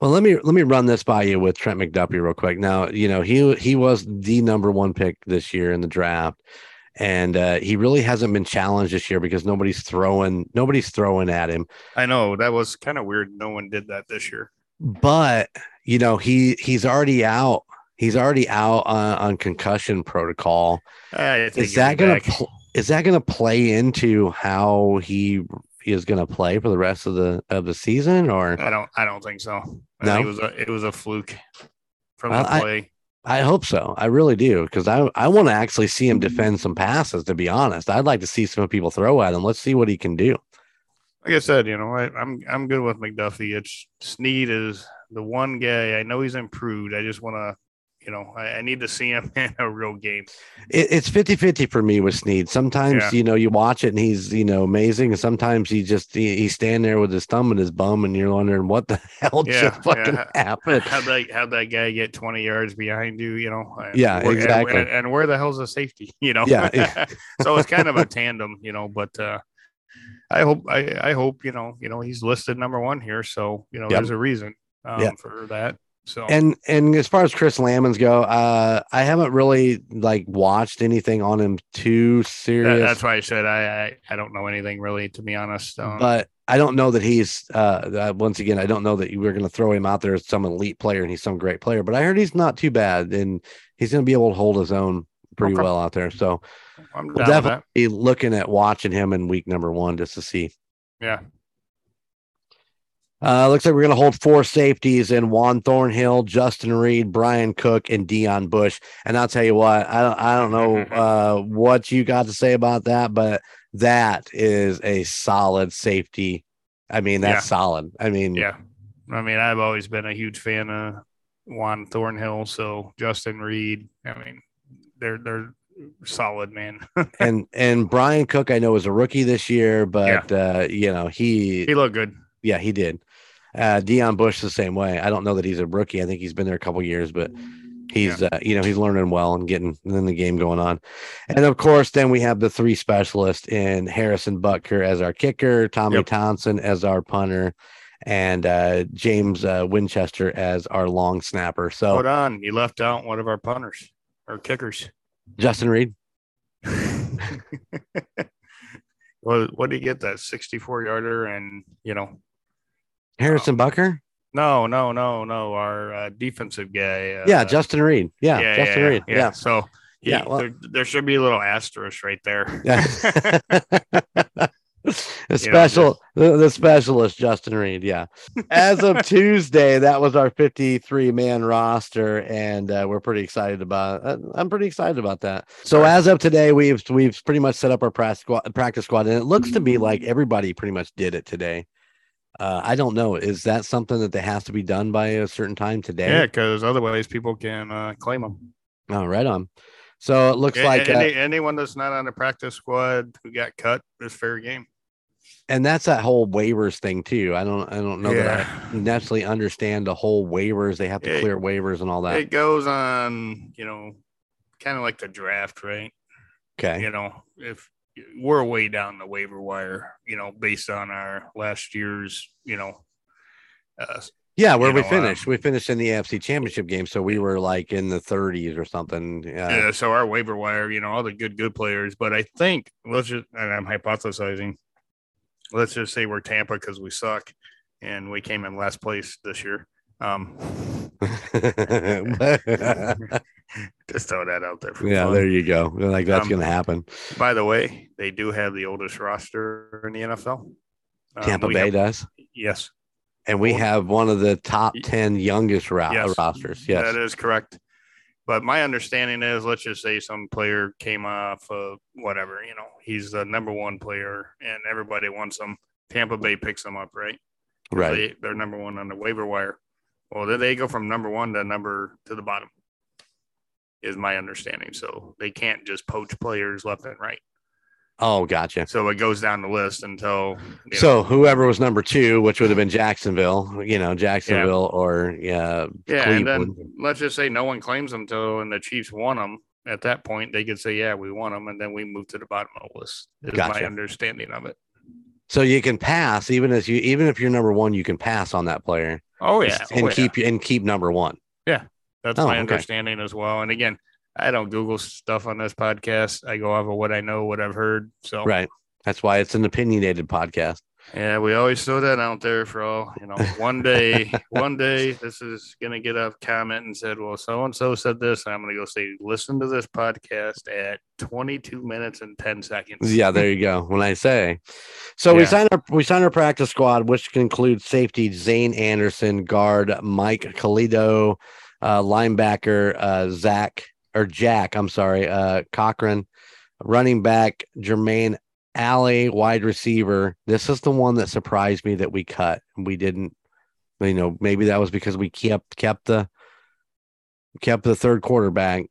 Well, let me let me run this by you with Trent McDuffie real quick. Now, you know he he was the number one pick this year in the draft, and uh, he really hasn't been challenged this year because nobody's throwing nobody's throwing at him. I know that was kind of weird. No one did that this year. but you know he he's already out he's already out on, on concussion protocol I is that gonna pl- is that gonna play into how he is gonna play for the rest of the of the season or I don't. I don't think so. I No? think it was a. It was a fluke from Well, the play. I hope so. I really do because I I want to actually see him mm-hmm. defend some passes. To be honest, I'd like to see some people throw at him. Let's see what he can do. Like I said, you know, I, I'm I'm good with McDuffie. It's Sneed is the one guy I know he's improved. I just want to you know, I, I, need to see him in a real game. It, it's 50 50 for me with Sneed. Sometimes, yeah. you know, you watch it and he's, you know, amazing. And sometimes he just, he, he's standing there with his thumb in his bum and you're wondering what the hell yeah, just fucking yeah. happened. How'd that, how'd that guy get 20 yards behind you, you know? Yeah, where, exactly. And, and, where the hell's the safety, you know? Yeah. so it's kind of a tandem, you know, but, uh, I hope I, I hope you know you know he's listed number one here, so you know yep. there's a reason um, yep. for that. So and and as far as Chris Lammons go, uh, I haven't really like watched anything on him too serious. That, that's why I said I, I, I don't know anything really to be honest. Um, but I don't know that he's uh, uh once again I don't know that we're going to throw him out there as some elite player and he's some great player. But I heard he's not too bad and he's going to be able to hold his own pretty okay. well out there. So I'm we'll definitely looking at watching him in week number one just to see. Yeah, uh, looks like we're going to hold four safeties in Juan Thornhill, Justin Reid, Bryan Cook, and Deon Bush. And I'll tell you what, I don't, I don't know uh, what you got to say about that, but that is a solid safety. I mean, that's yeah. solid. I mean, yeah. I mean, I've always been a huge fan of Juan Thornhill. So Justin Reid, I mean, they're they're solid, man. and and Bryan Cook, I know was a rookie this year, but yeah. uh, you know he he looked good. Yeah, he did. Uh, Deon Bush the same way. I don't know that he's a rookie. I think he's been there a couple years, but he's yeah. uh, you know he's learning well and getting in the game going on. And of course, then we have the three specialists in Harrison Butker as our kicker, Tommy yep. Thompson as our punter, and uh, James uh, Winchester as our long snapper. So hold on, you left out one of our punters or kickers, Justin Reid. well, what did he get that 64 yarder and you know Harrison um, Butker? No, no, no, no. Our uh, defensive guy. Uh, yeah, Justin Reid. Yeah, yeah Justin yeah, Reid. Yeah. yeah. So he, yeah, well, there, there, should be a little asterisk right there. Yeah. the special, know, the, the, specialist, Justin Reid. Yeah. As of Tuesday, that was our 53 man roster, and uh, we're pretty excited about. Uh, I'm pretty excited about that. So as of today, we've we've pretty much set up our practice squad, practice squad, and it looks to be like everybody pretty much did it today. Uh, I don't know. Is that something that they have to be done by a certain time today? Yeah, because otherwise people can uh, claim them. Oh, right on. So it looks like any, uh, anyone that's not on the practice squad who got cut is fair game. And that's that whole waivers thing too. I don't, I don't know yeah. that I naturally understand the whole waivers. They have to it, clear waivers and all that. It goes on, you know, kind of like the draft, right? Okay. You know, if we're way down the waiver wire, you know, based on our last year's, you know, uh, yeah, where we know, finished, um, we finished in the AFC Championship game, so we were like in the 30s or something. Yeah. yeah. So our waiver wire, you know, all the good, good players. But I think let's just, and I'm hypothesizing, let's just say we're Tampa because we suck, and we came in last place this year. Um, Just throw that out there. yeah, fun. there you go. Like that's um, going to happen. By the way, they do have the oldest roster in the NFL. Um, Tampa Bay have, does. Yes. And we have one of the top 10 youngest ro- yes, rosters. Yes. That is correct. But my understanding is, let's just say some player came off of whatever, you know, he's the number one player and everybody wants him. Tampa Bay picks him up, right? Right. They, they're number one on the waiver wire. Well, then they go from number one to number to the bottom is my understanding. So they can't just poach players left and right. Oh, gotcha. So it goes down the list until. so know, whoever was number two, which would have been Jacksonville, you know, Jacksonville yeah. or yeah, yeah, Cleveland. and then let's just say no one claims them until and the Chiefs won them. At that point, they could say, "Yeah, we won them," and then we move to the bottom of the list. Is gotcha. my understanding of it. So you can pass even as you even if you're number one, you can pass on that player. Oh yeah, oh, and oh, keep yeah. and keep number one. Yeah, that's oh, my okay. understanding as well. And again, I don't Google stuff on this podcast. I go off of what I know, what I've heard. So right. That's why it's an opinionated podcast. Yeah, we always throw that out there for all you know. One day, one day, this is gonna get a comment and said, "Well, so and so said this." I'm gonna go say, "Listen to this podcast at 22 minutes and 10 seconds." Yeah, there you go. When I say, so yeah. we signed our we signed our practice squad, which includes safety Zayne Anderson, guard Mike Caliendo, uh, linebacker uh, Zach or Jack. I'm sorry, uh, Cochrane, running back Jermaine Alley, wide receiver. This is the one that surprised me that we cut. We didn't, you know, maybe that was because we kept kept the kept the third quarterback.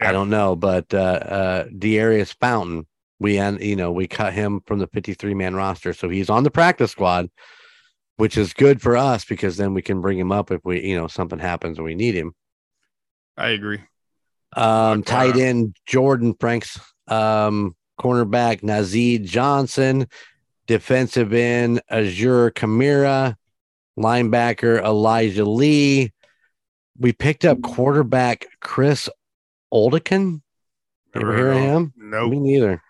Yeah. I don't know, but uh, uh, Daurice Fountain, we end, you know, we cut him from the 53 man roster, so he's on the practice squad, which is good for us because then we can bring him up if we, you know, something happens and we need him. I agree. Um, tight uh, end Jordan Franks, um, cornerback Nazeeh Johnson, defensive end Azur Kamara, linebacker Elijah Lee. We picked up quarterback Chris Oladokun. You ever hear of him? Nope. Me neither.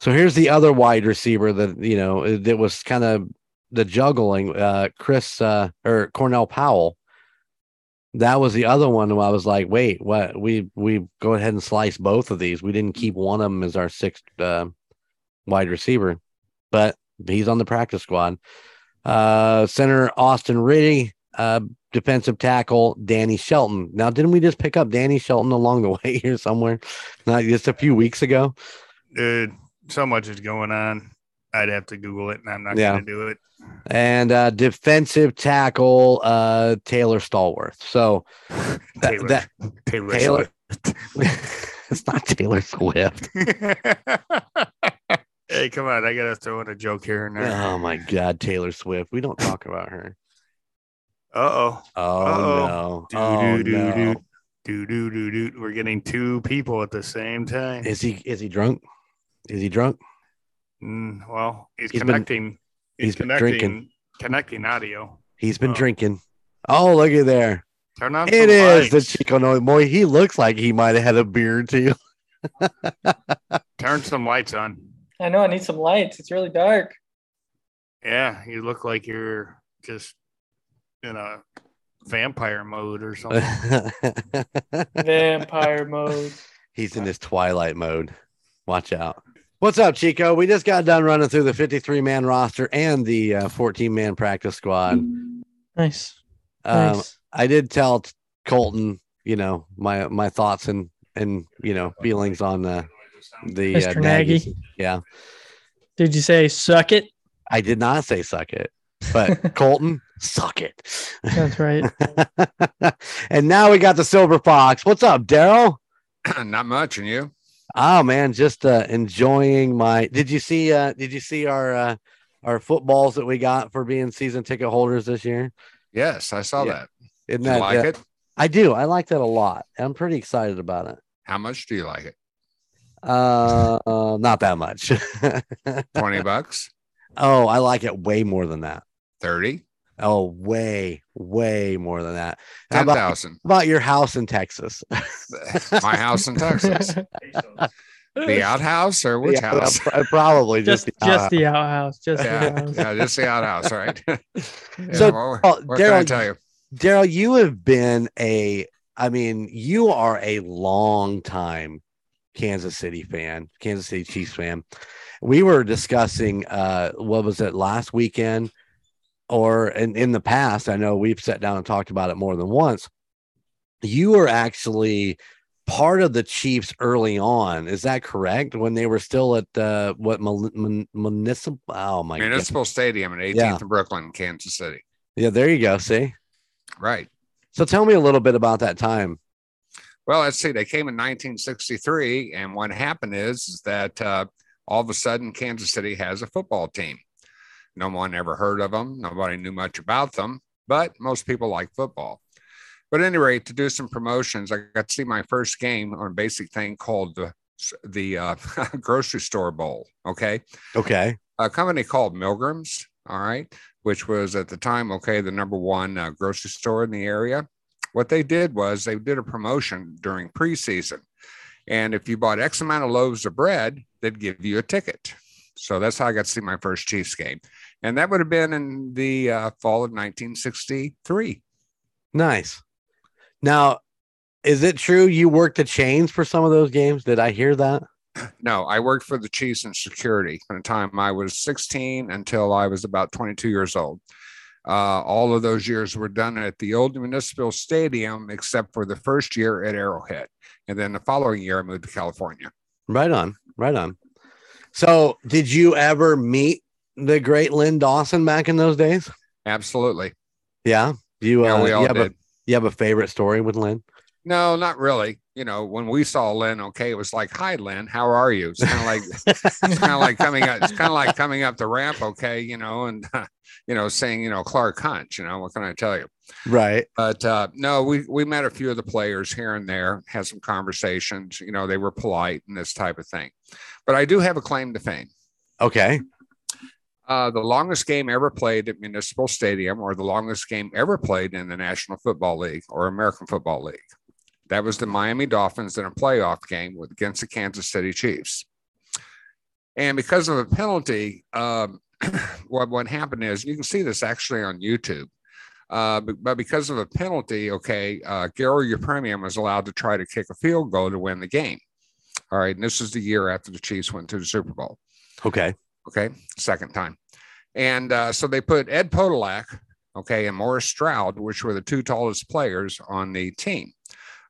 So here's the other wide receiver that you know that was kind of the juggling. Uh, Chris uh, or Cornell Powell. That was the other one who I was like, wait, what? We we go ahead and slice both of these. We didn't keep one of them as our sixth uh, wide receiver, but he's on the practice squad. Uh, center Austin Riddy, uh, defensive tackle Danny Shelton. Now, didn't we just pick up Danny Shelton along the way here somewhere? Not just a few weeks ago. Dude, so much is going on. I'd have to Google it, and I'm not Yeah. going to do it. and uh, defensive tackle uh, Taylor Stallworth. So that, Taylor, that Taylor, Taylor- it's not Taylor Swift. Hey, come on! I got to throw in a joke here and there. Oh my God, Taylor Swift. We don't talk about her. Uh oh. Oh no. Do Oh, do no. do do do do do. We're getting two people at the same time. Is he is he drunk? Is he drunk? Mm, well, he's, He's been- connecting. he's, he's been connecting. drinking. Connecting audio. He's been Oh. drinking. Oh, look at there. Turn on. It some is the. Chico Noy boy. He looks like he might have had a beard too. Turn some lights on. I know I need some lights. It's really dark. Yeah, you look like you're just in a vampire mode or something. Vampire mode. He's in his twilight mode. Watch out. What's up, Chico? We just got done running through the 53 man roster and the 14 man practice squad. Nice. Um, nice. I did tell t- Colton, you know, my my thoughts and and you know feelings on uh, the uh, Nagy. Yeah, Did you say suck it? I did not say suck it, but Colton, suck it. That's right. and now we got the silver fox. What's up, Daryl? Not much, and you? Oh man, just uh, enjoying my. Did you see? Uh, did you see our uh, our footballs that we got for being season ticket holders this year? Yes, I saw Yeah. that. Isn't that like uh, it? I do. I like that a lot. I'm pretty excited about it. How much do you like it? Uh, uh not that much. 20 bucks? oh, I like it way more than that. 30? Oh, way, way more than that. How about, 10,000? about your house in Texas? My house in Texas. The outhouse or which Yeah, house? pr- Probably just just, uh, just the outhouse. Just the Yeah, outhouse. yeah, just the outhouse, right? Yeah, So, well, what I Daryl, tell you? Daryl, you have been a, I mean, you are a long time Kansas City fan, Kansas City Chiefs fan. We were discussing, uh, what was it last weekend or in, in the past? I know we've sat down and talked about it more than once. You were actually part of the Chiefs early on. Is that correct? When they were still at, uh, what, mun- mun- municipal? Oh my God. Municipal Stadium in 18th Yeah. Brooklyn, Kansas City. Yeah, there you go. See? Right. So tell me a little bit about that time. Well, let's see. They came in 1963, and what happened is, is that uh, all of a sudden Kansas City has a football team. No one ever heard of them. Nobody knew much about them, but most people like football. But anyway, to do some promotions, I got to see my first game on a basic thing called the the uh, grocery store bowl. Okay, Okay. a company called Milgram's. All right, which was at the time okay the number one uh, grocery store in the area. What they did was they did a promotion during preseason, and if you bought X amount of loaves of bread, they'd give you a ticket. So that's how I got to see my first Chiefs game, and that would have been in the uh, fall of 1963. Nice. Now, is it true you worked the chains for some of those games? Did I hear that? No, I worked for the Chiefs in security from the time I was 16 until I was about 22 years old. Uh, all of those years were done at the old municipal stadium, except for the first year at Arrowhead. And then the following year, I moved to California. Right on. Right on. So, did you ever meet the great Len Dawson back in those days? Absolutely. Yeah. You, Yeah, uh, we you all have a did. you have a favorite story with Len? No, not really. You know, when we saw Len, okay, it was like, "Hi, Len, how are you?" It's kind of like it's kind of like coming up. It's kind of like coming up the ramp, okay, you know, and you know, saying, you know, Clark Hunt. You know, what can I tell you? Right. But uh, no, we we met a few of the players here and there, had some conversations. You know, they were polite and this type of thing. But I do have a claim to fame. Okay. Uh, the longest game ever played at Municipal Stadium, or the longest game ever played in the National Football League or American Football League. That was the Miami Dolphins in a playoff game with, against the Kansas City Chiefs. And because of a penalty, um, what, what happened is you can see this actually on YouTube. Uh, but, but because of a penalty, okay, uh, Garo Yepremian was allowed to try to kick a field goal to win the game. All right. And this is the year after the Chiefs went to the Super Bowl. Okay. Okay, second time. And uh, so they put Ed Podolak, okay, and Morris Stroud, which were the two tallest players on the team,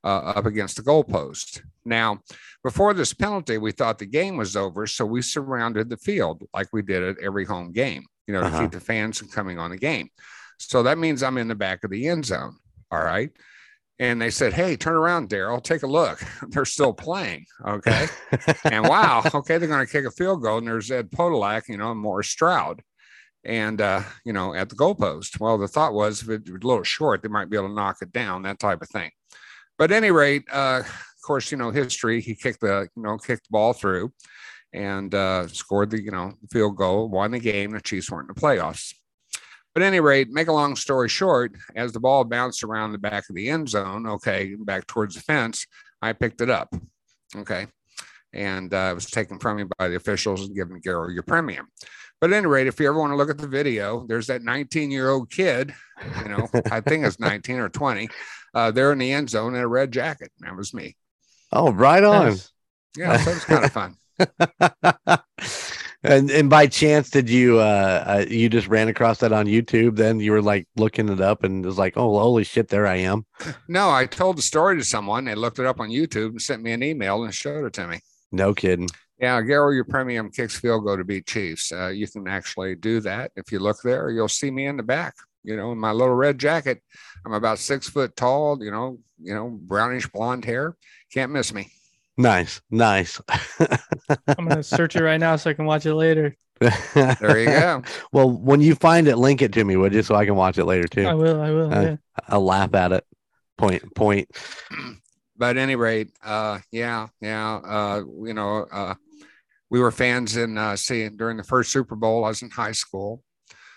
uh, up against the goalpost. Now, before this penalty, we thought the game was over, so we surrounded the field like we did at every home game, you know, to Uh-huh. keep the fans from coming on the game. So that means I'm in the back of the end zone. All right. And they said, Hey, turn around, Daryl, take a look. They're still playing. Okay and wow, okay, they're going to kick a field goal, and there's Ed Podolak, you know, and Morris Stroud, and uh, you know, at the goalpost. Well, the thought was if it was a little short, they might be able to knock it down, that type of thing. But any rate, uh, of course, you know, history. He kicked the, you know, kicked the ball through, and uh, scored the, you know, field goal, won the game. The Chiefs weren't in the playoffs. But any rate, make a long story short, as the ball bounced around the back of the end zone, okay, back towards the fence, I picked it up. Okay and uh, it was taken from me by the officials and given to Garo Yepremian. But at any rate, if you ever want to look at the video, there's that 19 year old kid, you know, I think it's 19 or 20, uh, there in the end zone in a red jacket. That was me. Oh, right on. Nice. Yeah, so it was kind of fun. and and by chance, did you uh, uh you just ran across that on YouTube? Then you were like looking it up and it was like, oh, holy shit, there I am. No, I told the story to someone. They looked it up on YouTube and sent me an email and showed it to me. No kidding. Yeah, Garo, Yepremian kicks field goal to beat Chiefs. Uh, you can actually do that. If you look there, you'll see me in the back. You know, in my little red jacket. I'm about six foot tall. You know, you know, brownish blonde hair. Can't miss me. Nice, nice. I'm gonna search it right now so I can watch it later. There you go. well, when you find it, link it to me, would you, so I can watch it later too. I will. I will. Uh, yeah. I'll laugh at it. Point, point. but at any rate, uh, yeah, yeah, uh, you know, uh, we were fans in uh, seeing during the first Super Bowl. I was in high school,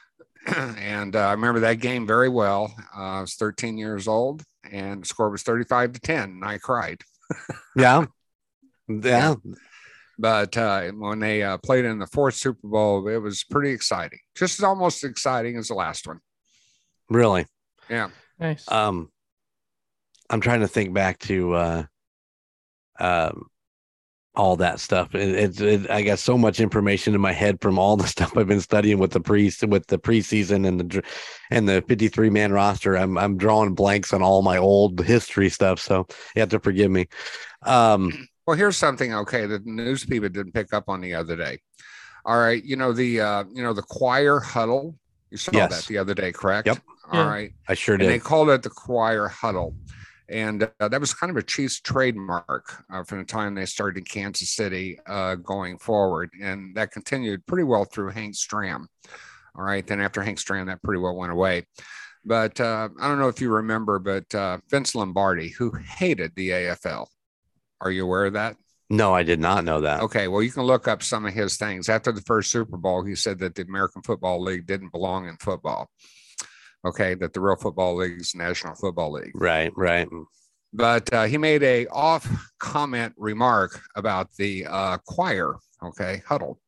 and uh, I remember that game very well. Uh, I was 13 years old, and the score was 35 to 10, and I cried. Yeah, yeah. But uh, when they uh, played in the fourth Super Bowl, it was pretty exciting, just as almost exciting as the last one. Really. Yeah. Nice. Um, I'm trying to think back to uh, um, all that stuff. It, it's it, I got so much information in my head from all the stuff I've been studying with the pre with the preseason and the and the 53 man roster. I'm I'm drawing blanks on all my old history stuff, so you have to forgive me. Um, Well, here's something okay that the news people didn't pick up on the other day. All right, you know the uh, you know the choir huddle. You saw Yes. that the other day, correct? Yep. All Yeah. right, I sure and they called it the choir huddle, and uh, that was kind of a Chiefs trademark uh, from the time they started in Kansas City uh, going forward, and that continued pretty well through Hank Stram. All right, then after Hank Stram, that pretty well went away. But uh, I don't know if you remember, but uh, Vince Lombardi, who hated the AFL, are you aware of that? No, I did not know that. Okay, well, you can look up some of his things. After the first Super Bowl, he said that the American Football League didn't belong in football. Okay, that the real football league is National Football League. Right, right. But uh, he made a off comment remark about the uh, choir. Okay, huddle,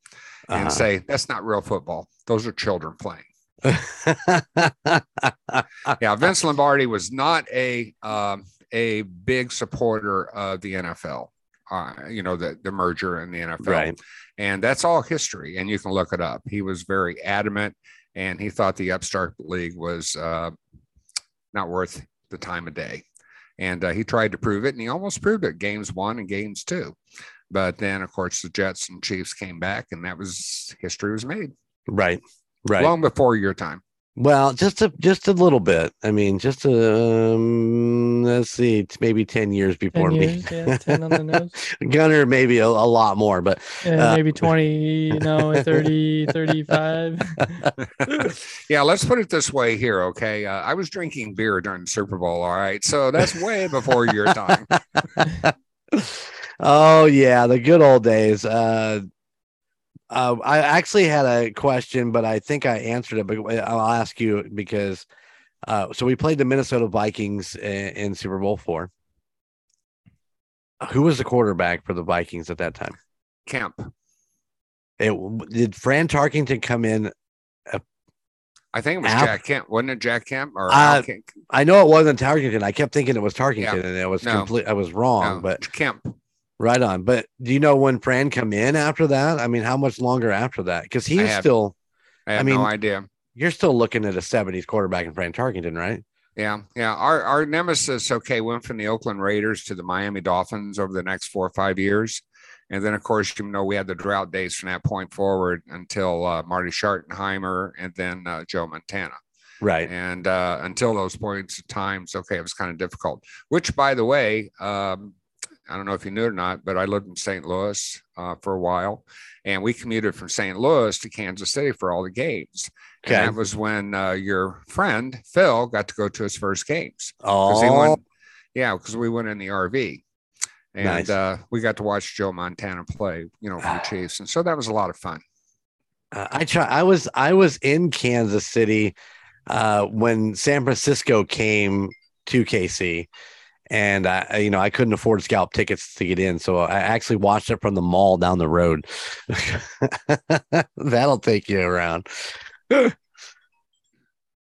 and Uh-huh. say that's not real football. Those are children playing. Yeah, Vince Lombardi was not a um, a big supporter of the NFL. Uh, you know the the merger in the NFL. right. and that's all history and you can look it up he was very adamant and he thought the upstart league was uh, not worth the time of day. And uh, he tried to prove it, and he almost proved it games one and games two. But then, of course, the Jets and Chiefs came back, and that was history was made Right. Right. long before your time. Well, just a just a little bit. I mean, just a um, let's see, maybe ten years before 10 me. yeah, 10 on the nose. Gunner, maybe a, a lot more, but Yeah, Uh, maybe 20, you know, 30, 35. Yeah, let's put it this way here, okay? Uh, I was drinking beer during the Super Bowl, all right? So that's way before your time. oh yeah, the good old days. Uh, uh, I actually had a question, but I think I answered it. But I'll ask you because uh, so we played the Minnesota Vikings in, in Super Bowl four. Who was the quarterback for the Vikings at that time? Kemp. It, did Fran Tarkenton come in? I think it was Al- Jack Kemp. Wasn't it Jack Kemp or Uh, I know it wasn't Tarkenton. I kept thinking it was Tarkenton, Yeah. and it was No. complete. I was wrong, No, but Kemp. Right on. But do you know when Fran come in after that? I mean, how much longer after that? Because he's have- still. I have I mean- no idea. You're still looking at a '70s quarterback in Fran Tarkenton, right? Yeah, yeah. Our our nemesis, okay, went from the Oakland Raiders to the Miami Dolphins over the next four or five years, and then of course you know we had the drought days from that point forward until uh, Marty Schottenheimer and then uh, Joe Montana, Right. and uh, until those points of times, okay, it was kind of difficult. Which, by the way, um, I don't know if you knew it or not, but I lived in St. Louis uh, for a while, and we commuted from St. Louis to Kansas City for all the games. Okay. And that was when uh, your friend Phil got to go to his first games. Oh, went, yeah, because we went in the RV, and Nice. uh, we got to watch Joe Montana play, you know, for the Chiefs, and so that was a lot of fun. uh, I try. I was I was in Kansas City uh, when San Francisco came to KC, and I, you know, I couldn't afford scalp tickets to get in, so I actually watched it from the mall down the road. That'll take you around.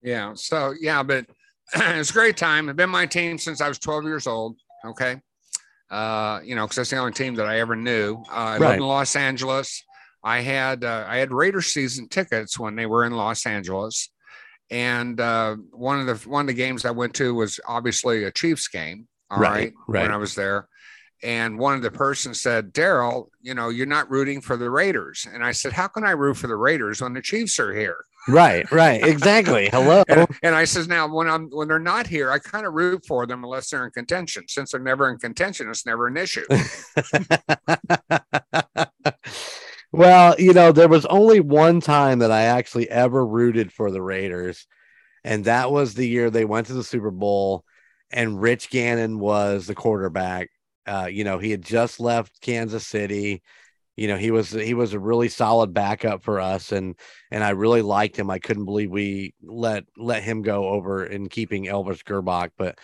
Yeah, so yeah, but it's a great time. I've been my team since I was 12 years old. Okay, uh, you know, because that's the only team that I ever knew. Uh, I lived Right. in Los Angeles. I had uh, I had Raiders season tickets when they were in Los Angeles, and uh, one of the one of the games I went to was obviously a Chiefs game. All Right, right, right. when I was there. And one of the persons said, Daryl, you know, you're not rooting for the Raiders. And I said, How can I root for the Raiders when the Chiefs are here? Right, right, exactly. Hello. And, and I says, now when I'm when they're not here, I kind of root for them unless they're in contention. Since they're never in contention, it's never an issue. well, you know, there was only one time that I actually ever rooted for the Raiders, and that was the year they went to the Super Bowl, and Rich Gannon was the quarterback. Uh, you know, he had just left Kansas City. You know, he was he was a really solid backup for us, and and I really liked him. I couldn't believe we let let him go over in keeping Elvis Grbac, but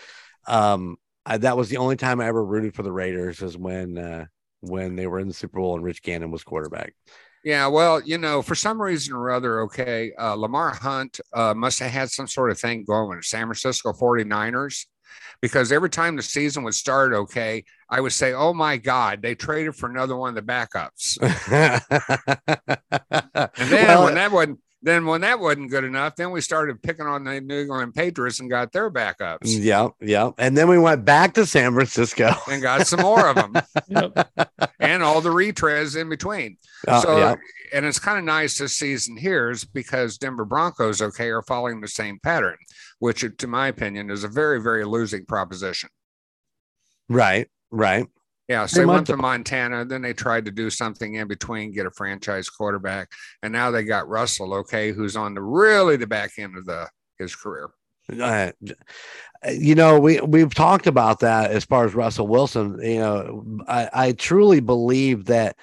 um, I, that was the only time I ever rooted for the Raiders is when uh, when they were in the Super Bowl and Rich Gannon was quarterback. yeah, well, you know, for some reason or other, okay, uh, Lamar Hunt uh, must have had some sort of thing going with San Francisco 49ers. Because every time the season would start, okay, I would say, "Oh my God, they traded for another one of the backups." And then Well, when that wasn't, then when that wasn't good enough, then we started picking on the New England Patriots and got their backups yeah, yeah, and then we went back to San Francisco. and got some more of them Yep. and all the retreads in between. Uh, so, yeah, and it's kind of nice this season here is because Denver Broncos, okay, are following the same pattern, which, to my opinion, is a very, very losing proposition. right, right. Yeah, so They went to Montana, then they tried to do something in between, get a franchise quarterback, and now they got Russell, okay, who's on the really the back end of the his career. Uh, you know, we we've talked about that as far as Russell Wilson. You know, I, I truly believe that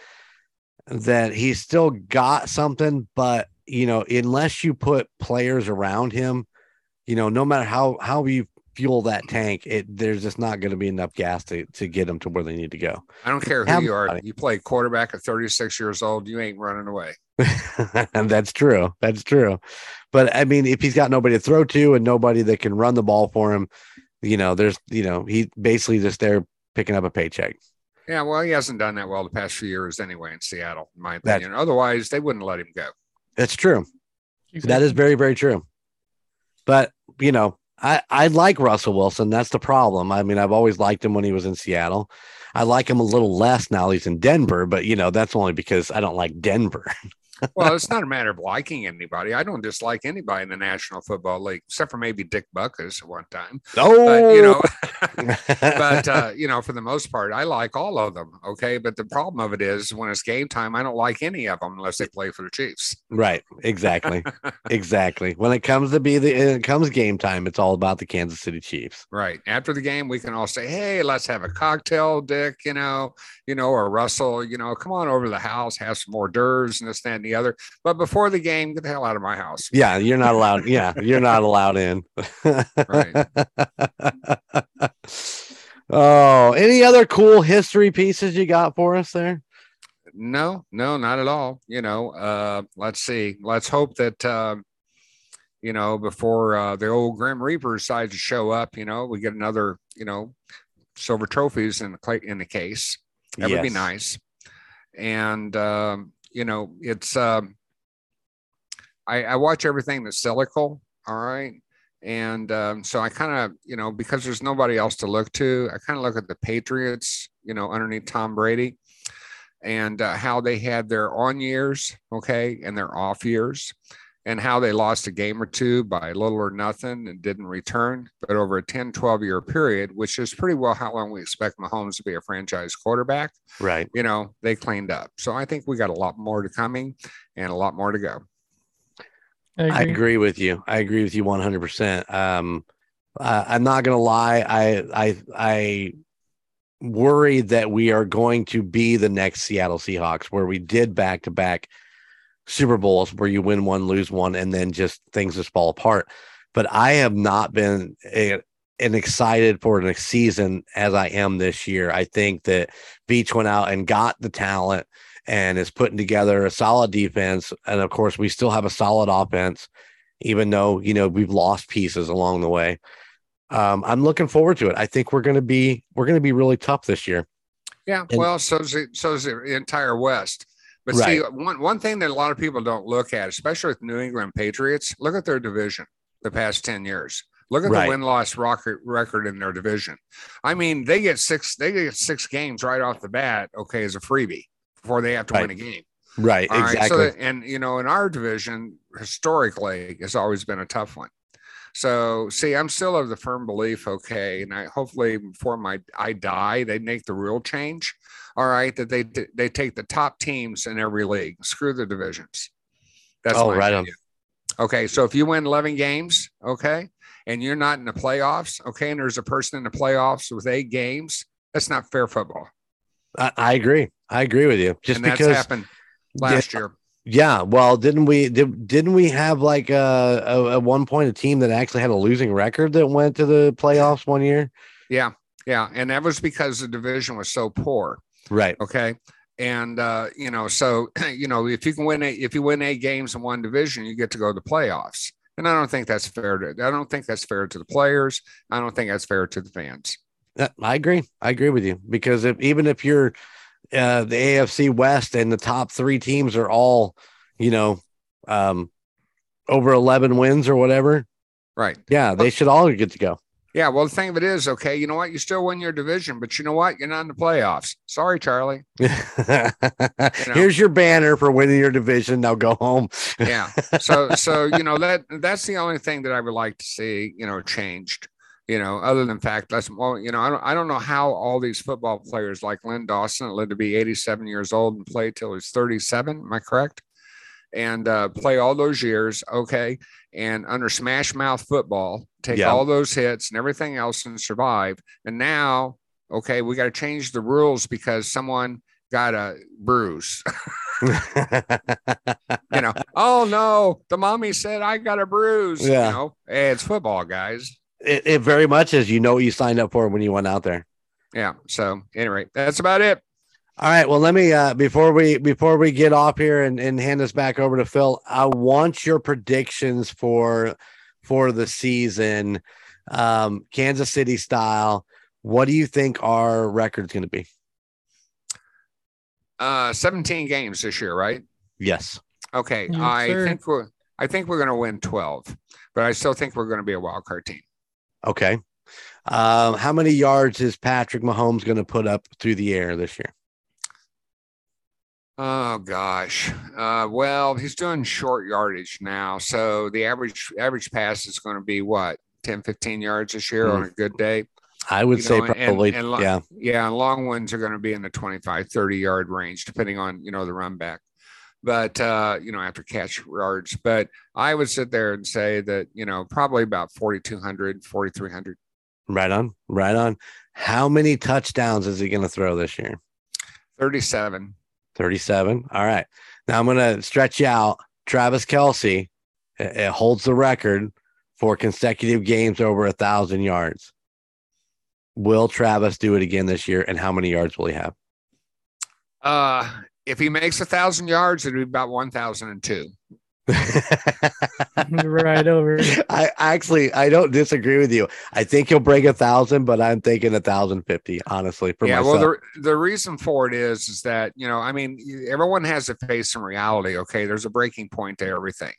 that he's still got something, but you know, unless you put players around him, you know, no matter how how you fuel that tank, it there's just not going to be enough gas to to get them to where they need to go. I don't care who Have you are. You play quarterback at 36 years old, you ain't running away. and that's true. That's true. But I mean, if he's got nobody to throw to and nobody that can run the ball for him, you know, there's, you know, he basically just there picking up a paycheck. Yeah, well, he hasn't done that well the past few years anyway in Seattle, in my That- opinion. Otherwise, they wouldn't let him go. That's true. That is very, very true. But you know, I I like Russell Wilson. That's the problem. I mean, I've always liked him when he was in Seattle. I like him a little less now he's in Denver, but you know, that's only because I don't like Denver. well, it's not a matter of liking anybody. I don't dislike anybody in the National Football League, except for maybe Dick Butkus at one time. Oh, But you know, but uh, you know, for the most part, I like all of them. Okay, but the problem of it is when it's game time, I don't like any of them unless they play for the Chiefs. right, exactly, exactly. When it comes to be the it comes game time, it's all about the Kansas City Chiefs. Right after the game, we can all say, "Hey, let's have a cocktail, Dick." You know, you know, or Russell. You know, come on over to the house, have some hors d'oeuvres and this, that, and the other. But before the game, get the hell out of my house. Yeah, you're not allowed. Yeah, you're not allowed in. Right. oh, any other cool history pieces you got for us there? No, no, not at all. You know, uh, let's see. Let's hope that uh, you know before uh, the old Grim Reaper decides to show up, you know, we get another, you know, silver trophies in the in the case. That would be nice. And um, you know, it's um, I, I watch everything that's Silical. All right. And um, so I kind of, you know, because there's nobody else to look to, I kind of look at the Patriots, you know, underneath Tom Brady and uh, how they had their on years, okay, and their off years, and how they lost a game or two by little or nothing and didn't return. But over a 10, 12 year period, which is pretty well how long we expect Mahomes to be a franchise quarterback, Right. you know, they cleaned up. So I think we got a lot more to coming and a lot more to go. I agree with you. I agree with you 100%. Um, uh, I'm not going to lie. I, I, I worry that we are going to be the next Seattle Seahawks, where we did back to back Super Bowls where you win one, lose one, and then just things just fall apart. But I have not been a, an excited for the next season as I am this year. I think that Veach went out and got the talent and is putting together a solid defense. And of course, we still have a solid offense, even though, you know, we've lost pieces along the way. Um, I'm looking forward to it. I think we're going to be, we're going to be really tough this year. Yeah, And- well, so's the, so's the entire West. But see, one one thing that a lot of people don't look at, especially with New England Patriots, look at their division the past ten years. Look at Right. the win loss record record in their division. I mean, they get six they get six games right off the bat, okay, as a freebie before they have to win a game. Right. All right, exactly. So that- and you know, in our division, historically, has always been a tough one. So, see, I'm still of the firm belief, okay, and I hopefully before my I die, they make the real change. All right, that they they take the top teams in every league, screw the divisions. That's Oh, right on. Okay, so if you win 11 games, okay, and you're not in the playoffs, okay, and there's a person in the playoffs with eight games, that's not fair football. I, I agree. I agree with you. Just and that's because, happened last year. yeah. Well, didn't we, did, didn't we have like a, a, at one point a team that actually had a losing record that went to the playoffs one year? Yeah, yeah, and that was because the division was so poor. Right. Okay. And uh, you know, so you know, if you can win eight, if you win eight games in one division, you get to go to the playoffs. And I don't think that's fair to I don't think that's fair to the players. I don't think that's fair to the fans. I agree. I agree with you because if even if you're uh, the AFC West and the top three teams are all, you know, um, over 11 wins or whatever, Right. yeah, they should all get to go. Yeah. Well, the thing of it is, okay, you know what? You still win your division, but you know what? You're not in the playoffs. Sorry, Charlie. Here's your banner for winning your division. Now go home. Yeah. So so you know that that's the only thing that I would like to see, you know, changed. You know, other than fact, let's well, you know, I don't I don't know how all these football players like Len Dawson lived to be 87 years old and play till he's 37. Am I correct? And uh, play all those years, okay, and under smash mouth football, take Yeah. all those hits and everything else and survive. And now, okay, we got to change the rules because someone got a bruise. you know, oh no, the mommy said I got a bruise. Yeah. You know, hey, it's football, guys. it, it very much is. You know what you signed up for when you went out there. Yeah. So anyway, that's about it. All right. Well, let me uh before we before we get off here and, and hand this back over to Phil, I want your predictions for for the season, um, Kansas City style. What do you think our record's gonna be? Uh 17 games this year, right? Yes. Okay. Yes, I sir. think we're I think we're going to win 12, but I still think we're going to be a wild card team. Okay. Um, how many yards is Patrick Mahomes going to put up through the air this year? Oh gosh. Uh, well, he's doing short yardage now. So the average average pass is going to be what 10, 15 yards this year Mm. on a good day. I would You say know, probably, and lo- yeah. Yeah, and long ones are going to be in the 25, 30 yard range, depending on, you know, the run back. But, uh, you know, after catch yards. But I would sit there and say that, you know, probably about 4,200, 4,300. Right on, right on. How many touchdowns is he going to throw this year? 37. 37. All right. Now I'm going to stretch out. Travis Kelce uh, holds the record for consecutive games over a thousand yards. Will Travis do it again this year? And how many yards will he have? Uh, if he makes a thousand yards, it'd be about 1,002. Right over. I actually I don't disagree with you. I think he'll break a thousand, but I'm thinking a thousand fifty, honestly. For yeah, myself. well, the, the reason for it is, is that, you know, I mean, everyone has to face some reality. Okay. There's a breaking point to everything.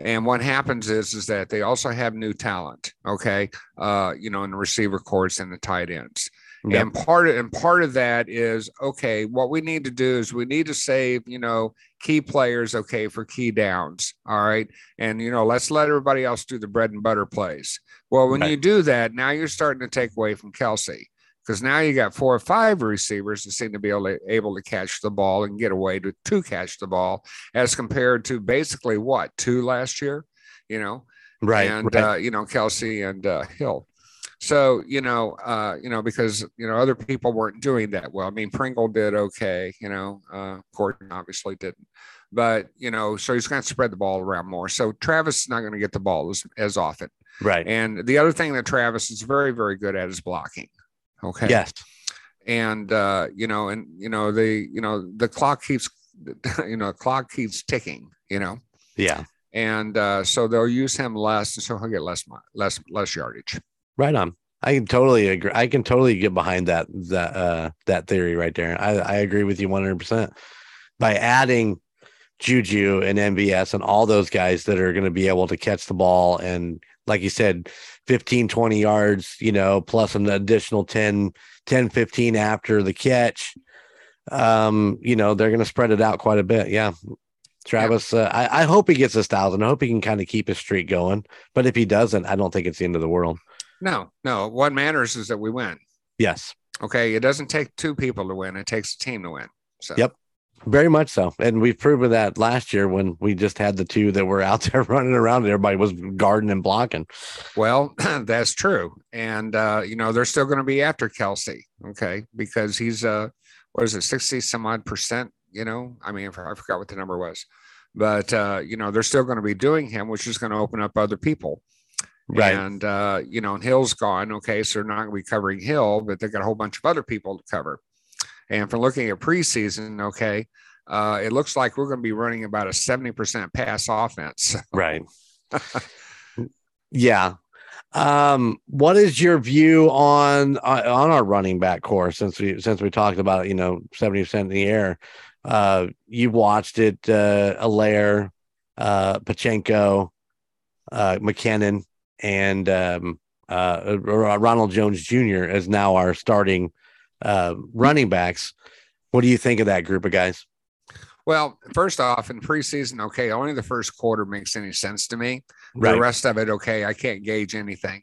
And what happens is, is that they also have new talent. Okay. Uh, you know, in the receiver courts and the tight ends. Yep. And part of and part of that is okay. What we need to do is we need to save, you know, key players, okay, for key downs. All right, and you know, let's let everybody else do the bread and butter plays. Well, when Right. you do that, now you're starting to take away from Kelce because now you got four or five receivers that seem to be able to, able to catch the ball and get away to to catch the ball, as compared to basically what two last year, you know, right, and right. uh, you know Kelce and uh, Hill. So you know, uh, you know, because you know other people weren't doing that well. I mean, Pringle did okay. You know, uh, Gordon obviously didn't, but you know, so he's going to spread the ball around more. So Travis is not going to get the ball as, as often. right. And the other thing that Travis is very, very good at is blocking. Okay. Yes. And uh, you know, and you know, the you know the clock keeps, you know, clock keeps ticking. You know, Yeah. and uh, so they'll use him less, and so he'll get less less less yardage. Right on. I can totally agree. I can totally get behind that that uh that theory right there. I, I agree with you 100 percent by adding Juju and MVS and all those guys that are going to be able to catch the ball and like you said 15 20 yards, you know, plus an additional 10 10 15 after the catch. Um, you know, they're going to spread it out quite a bit. Yeah. Travis, uh, I, I hope he gets this thousand. I hope he can kind of keep his streak going. But if he doesn't, I don't think it's the end of the world. No, no. What matters is that we win. Yes. Okay. It doesn't take two people to win; it takes a team to win. So Yep. Very much so. And we've proven that last year when we just had the two that were out there running around and everybody was guarding and blocking. Well, that's true. And uh, you know, they're still going to be after Kelce, okay, because he's uh what is it, 60 some odd percent, you know? I mean, I forgot what the number was. But uh, you know, they're still going to be doing him, which is going to open up other people. Right. And uh, you know, and Hill's gone. Okay, so they're not going to be covering Hill, but they've got a whole bunch of other people to cover. And from looking at preseason, okay, uh, it looks like we're going to be running about a 70% pass offense. Right. yeah. Um, what is your view on on on our running back course since we since we talked about you know 70% in the air? Uh you watched it uh Helaire, uh Pachenko, uh McKinnon, and um uh Ronald Jones Jr. as now our starting uh running backs. What do you think of that group of guys? Well, first off, in preseason, okay, only the first quarter makes any sense to me. Right. The rest of it, okay, I can't gauge anything.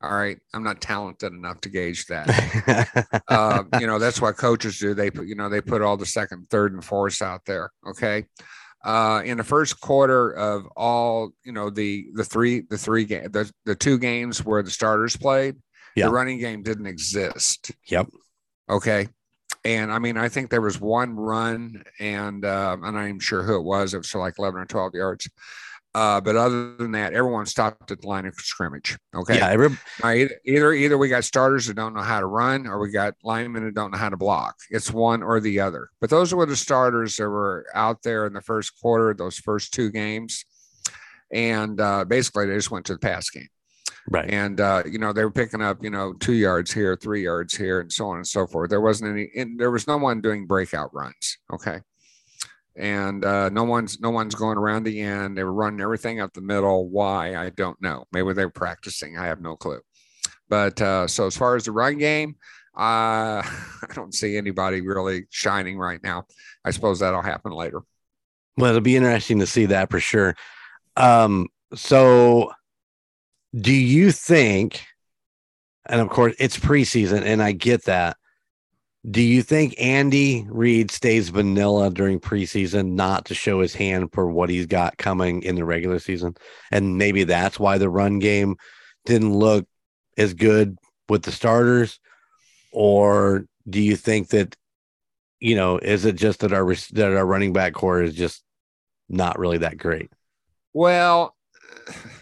All right, I'm not talented enough to gauge that. uh, you know, that's what coaches do. They put, you know, they put all the second, third, and fourths out there. Okay. Uh, in the first quarter of all, you know, the the three, the three game, the, the two games where the starters played, Yeah. the running game didn't exist. yep. Okay. And I mean, I think there was one run, and uh, I'm not even sure who it was. It was for like 11 or 12 yards. Uh, but other than that, everyone stopped at the line of scrimmage. Okay. Yeah, every, Now, either, either either we got starters that don't know how to run, or we got linemen that don't know how to block. It's one or the other. But those were the starters that were out there in the first quarter, those first two games, and uh, basically they just went to the pass game. right. And uh, you know they were picking up you know two yards here, three yards here, and so on and so forth. There wasn't any. And there was no one doing breakout runs. Okay. And uh, no one's no one's going around the end. They were running everything up the middle. Why I don't know. Maybe they were practicing. I have no clue. But uh, so as far as the run game, uh, I don't see anybody really shining right now. I suppose that'll happen later. Well, it'll be interesting to see that for sure. Um, so do you think, and of course it's preseason, and I get that. Do you think Andy Reid stays vanilla during preseason, not to show his hand for what he's got coming in the regular season? And maybe that's why the run game didn't look as good with the starters? Or do you think that, you know, is it just that our that our running back core is just not really that great? Well,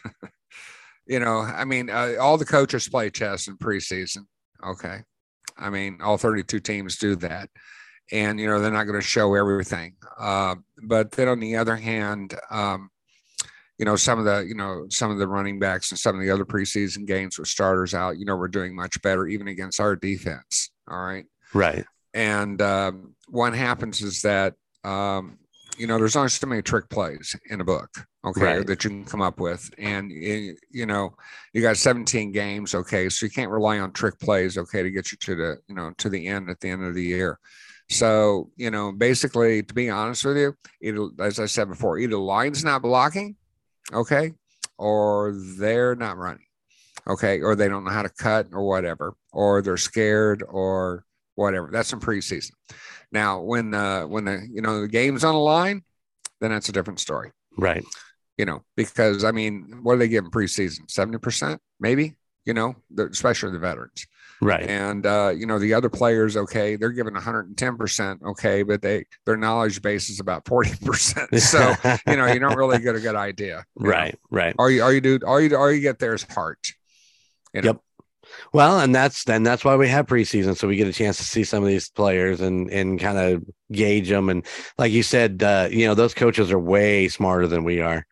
you know, I mean, uh, all the coaches play chess in preseason. Okay. I mean, all 32 teams do that. And, you know, they're not going to show everything. Uh, but then on the other hand, um, you know, some of the, you know, some of the running backs and some of the other preseason games with starters out, you know, we're doing much better even against our defense. All right. Right. And um, what happens is that, um, you know, there's only so many trick plays in a book, okay, Right. that you can come up with. And, you, you know, you got 17 games, okay, so you can't rely on trick plays, okay, to get you to the, you know, to the end at the end of the year. So, you know, basically, to be honest with you, either, as I said before, either line's not blocking, okay, or they're not running, okay, or they don't know how to cut or whatever, or they're scared or whatever. That's in preseason. Now, when the when the you know the game's on the line, then that's a different story. Right. You know, because I mean, what are they giving preseason? Seventy percent, maybe. You know, especially the veterans. Right. And uh, you know, the other players, okay, they're giving 110 percent, okay, but they their knowledge base is about 40 percent. So you know, you don't really get a good idea. you know. right. Right. All you all you do all you all you get there is heart. You know? Yep. Well, and that's then that's why we have preseason, so we get a chance to see some of these players and and kind of gauge them. And like you said, uh, you know, those coaches are way smarter than we are.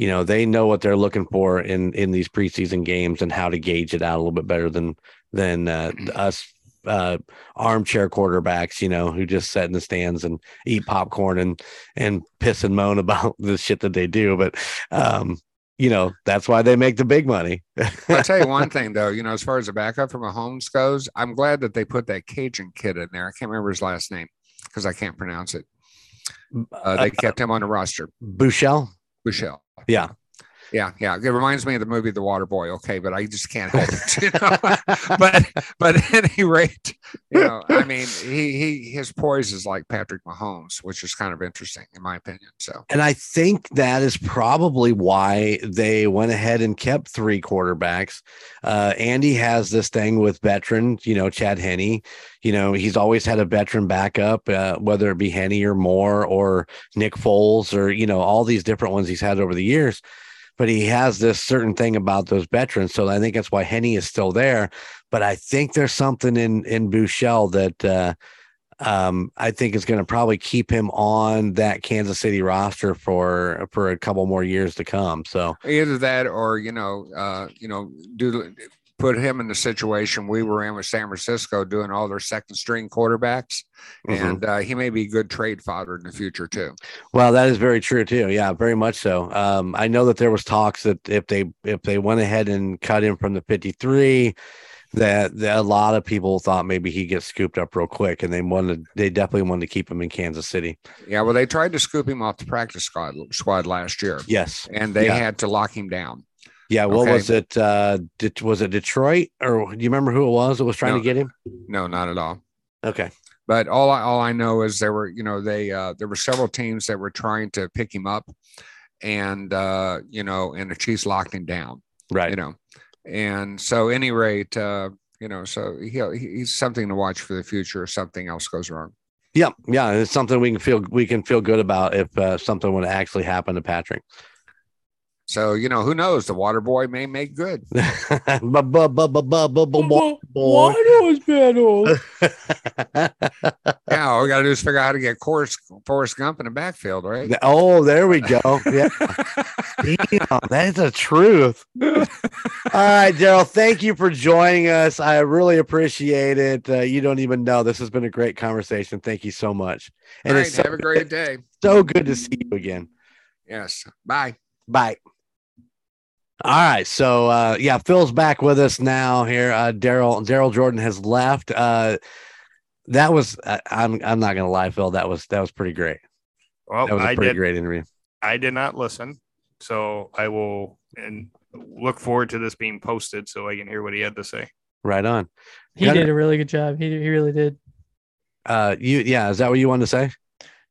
You know, they know what they're looking for in in these preseason games and how to gauge it out a little bit better than than uh, us uh, armchair quarterbacks. You know, who just sit in the stands and eat popcorn and and piss and moan about the shit that they do. But um, you know, that's why they make the big money. I'll tell you one thing though, you know, as far as the backup for Mahomes goes, I'm glad that they put that Cajun kid in there. I can't remember his last name because I can't pronounce it. Uh, they kept him on the roster. Buechele. Michelle. Yeah. Yeah, yeah. It reminds me of the movie The Water Boy. Okay, but I just can't help it. You know? but but at any rate, you know, I mean, he he his poise is like Patrick Mahomes, which is kind of interesting in my opinion. So And I think that is probably why they went ahead and kept three quarterbacks. Uh, Andy has this thing with veterans, you know, Chad Henne. You know, he's always had a veteran backup, uh, whether it be Henney or Moore or Nick Foles or, you know, all these different ones he's had over the years. But he has this certain thing about those veterans. So I think that's why Henne is still there. But I think there's something in, in Buechele that, uh, um, I think is going to probably keep him on that Kansas City roster for for a couple more years to come. So either that or you know, uh, you know, do put him in the situation we were in with San Francisco, doing all their second string quarterbacks, Mhm. and uh, he may be good trade fodder in the future too. well, that is very true too. Yeah, very much so. Um, I know that there was talks that if they if they went ahead and cut him from the 53, that, that a lot of people thought maybe he gets scooped up real quick, and they wanted they definitely wanted to keep him in Kansas City. Yeah, well, they tried to scoop him off the practice squad squad last year, Yes. and they Yeah. had to lock him down. Yeah. What Okay. was it? Uh, was it Detroit or do you remember who it was that was trying No. to get him? No, not at all. Okay. But all I, all I know is there were, you know, they uh, there were several teams that were trying to pick him up, and uh, you know, and the Chiefs locked him down. Right. You know, and so any rate, uh, you know, so he he's something to watch for the future if something else goes wrong. Yeah, yeah, it's something we can feel we can feel good about if uh, something would actually happen to Patrick. So you know who knows? The water boy may make good. Water's pedal. Now all we got to do is figure out how to get Forrest, Forrest Gump in the backfield, right? Oh, there we go. Yeah, Damn, that's the truth. All right, Daryl. Thank you for joining us. I really appreciate it. Uh, you don't even know. This has been a great conversation. Thank you so much. And so have a great day. So good to see you again. Yes. Bye. Bye. All right, so uh, yeah, Phil's back with us now. Here, uh, Daryl Daryl Jordan has left. Uh, that was I, I'm I'm not gonna lie, Phil. That was that was pretty great. Well, That was a I pretty did. great interview. I did not listen, so I will and look forward to this being posted so I can hear what he had to say. Right on. He Gunner. did a really good job. He he really did. Uh, you yeah, is that what you wanted to say?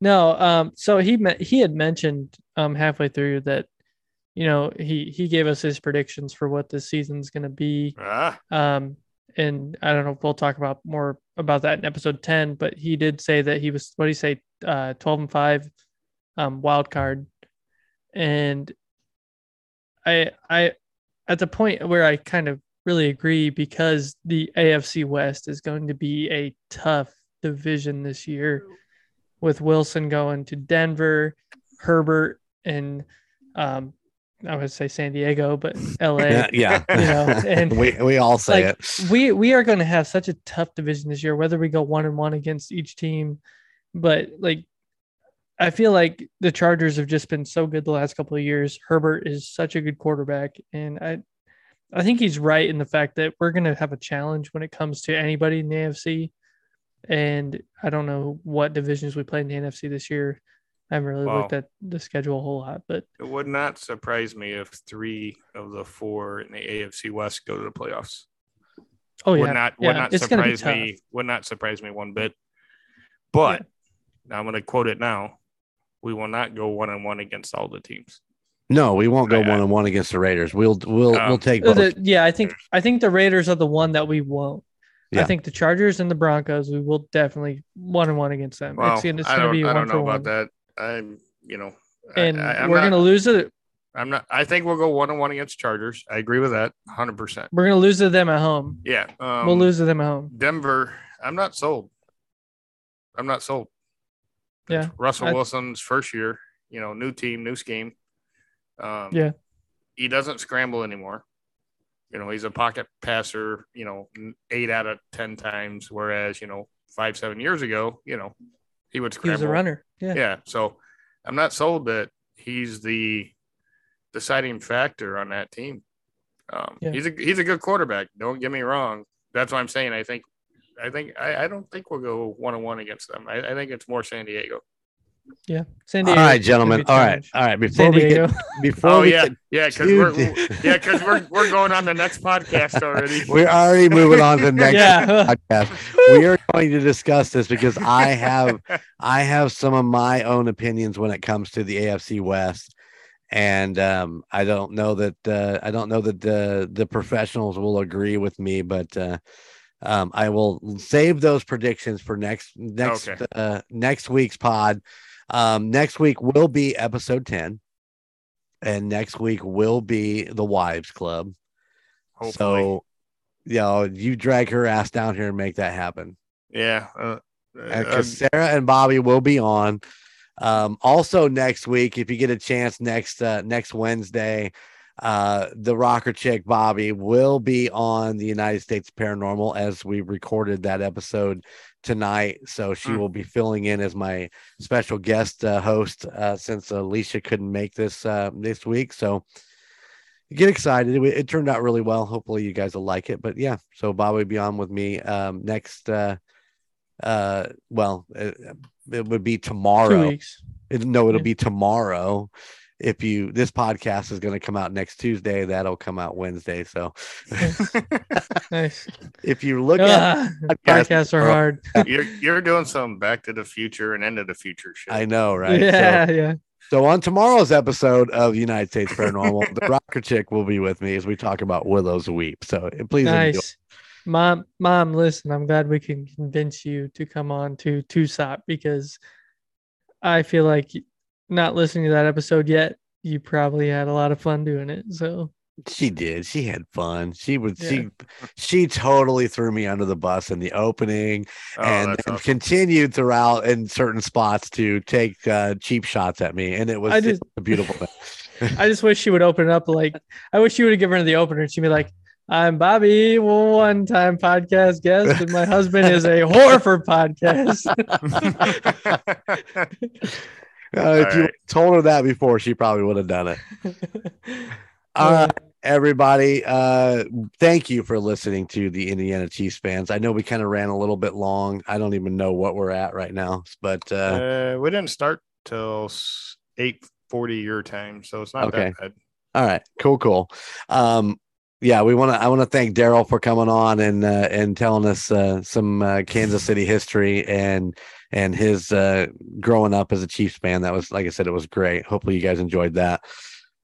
No, um, so he me- he had mentioned um halfway through that, you know, he he gave us his predictions for what this season's going to be. Ah, Um, and I don't know if we'll talk about more about that in episode ten, but he did say that he was what do you say, uh, twelve and five, um, wild card, and I I at the point where I kind of really agree because the AFC West is going to be a tough division this year with Wilson going to Denver, Herbert and um I would say San Diego, but LA. Yeah, yeah. You know, and we we all say like, it. we we are going to have such a tough division this year whether we go one and one against each team but like i feel like the chargers have just been so good the last couple of years herbert is such a good quarterback and i i think he's right in the fact that we're going to have a challenge when it comes to anybody in the afc and i don't know what divisions we play in the nfc this year i haven't really looked at the schedule a whole lot but it would not surprise me if three of the four in the AFC West go to the playoffs. oh yeah would not would yeah, not it's surprise me. Would not surprise me one bit. But I'm going to quote it now. We will not go one on one against all the teams. No, we won't go I- I- one on one against the Raiders. We'll we'll Um, we'll take both. the- yeah, I think I think the Raiders are the one that we won't. Yeah. I think the Chargers and the Broncos we will definitely one and one against them. Well, it's gonna, it's gonna be I one don't for know one. that. I'm, you know, And I, we're not, gonna lose it. I'm not. I think we'll go one on one against Chargers. I agree with that, 100. percent We're gonna lose to them at home. Yeah, um, we'll lose to them at home. Denver. I'm not sold. I'm not sold. Yeah, It's Russell I- Wilson's first year. You know, new team, new scheme. Um, Yeah. he doesn't scramble anymore. You know, he's a pocket passer. You know, eight out of ten times, whereas you know five seven years ago, you know, he would He scramble. was a runner. Yeah. Yeah. So I'm not sold that he's the deciding factor on that team. Um, Yeah. He's a he's a good quarterback. Don't get me wrong. That's what I'm saying. I think I think I, I don't think we'll go one on one against them. I, I think it's more San Diego. Yeah. San Diego. right, gentlemen. All right, all right. Before San we Diego. get before Oh we yeah, get, yeah, because we're Dude. yeah, because we're we're going on the next podcast already. we're already moving on to the next Yeah. podcast. We are going to discuss this because I have I have some of my own opinions when it comes to the AFC West, and um, I don't know that uh, I don't know that the the professionals will agree with me, but uh, um, I will save those predictions for next next Okay. uh, next week's pod. Um, next week will be episode ten, and next week will be the Wives Club. Hopefully, So, you know, you drag her ass down here and make that happen yeah. Uh, uh, because Sarah and Bobby will be on. Um, also next week, if you get a chance next uh, next Wednesday, uh, the rocker chick Bobby will be on the United States Paranormal as we recorded that episode tonight. So she Mm. will be filling in as my special guest uh, host uh, since Alicia couldn't make this uh, this week. So get excited. It, it turned out really well. Hopefully you guys will like it. But yeah, so Bobby will be on with me um, next. Uh, uh, well, it, it would be tomorrow. It, no, it'll Yeah. be tomorrow. If you this podcast is going to come out next Tuesday, that'll come out Wednesday. So Nice. if you look at, Ah, podcast podcasts are hard. you're you're doing some Back to the Future and End of the Future shit. I know, right? Yeah, So, yeah. so on tomorrow's episode of United States Paranormal, the rocker chick will be with me as we talk about Willow's Weep. So please enjoy. Nice. Mom, mom, listen, I'm glad we can convince you to come on to TUSOP because I feel like not listening to that episode yet you probably had a lot of fun doing it. So She did. She had fun. She would. Yeah. She she totally threw me under the bus in the opening, Oh, and that's then awesome. continued throughout in certain spots to take uh, cheap shots at me, and it was, I just- was a beautiful thing. I just wish she would open it up like I wish she would have given her the opener and she'd be like, I'm Bobby, one time podcast guest, and my husband is a whore for podcasts. Uh, if you right. told her that before, she probably would have done it. All right, everybody. Uh, thank you for listening to the Indiana Chiefs fans. I know we kind of ran a little bit long. I don't even know what we're at right now, but uh, uh, we didn't start till eight forty your time, so it's not Okay. that bad. all right, cool, cool. Um, yeah, we want to. I want to thank Daryl for coming on and uh, and telling us uh, some uh, Kansas City history and and his uh, growing up as a Chiefs fan. That was, like I said, it was great. Hopefully, you guys enjoyed that.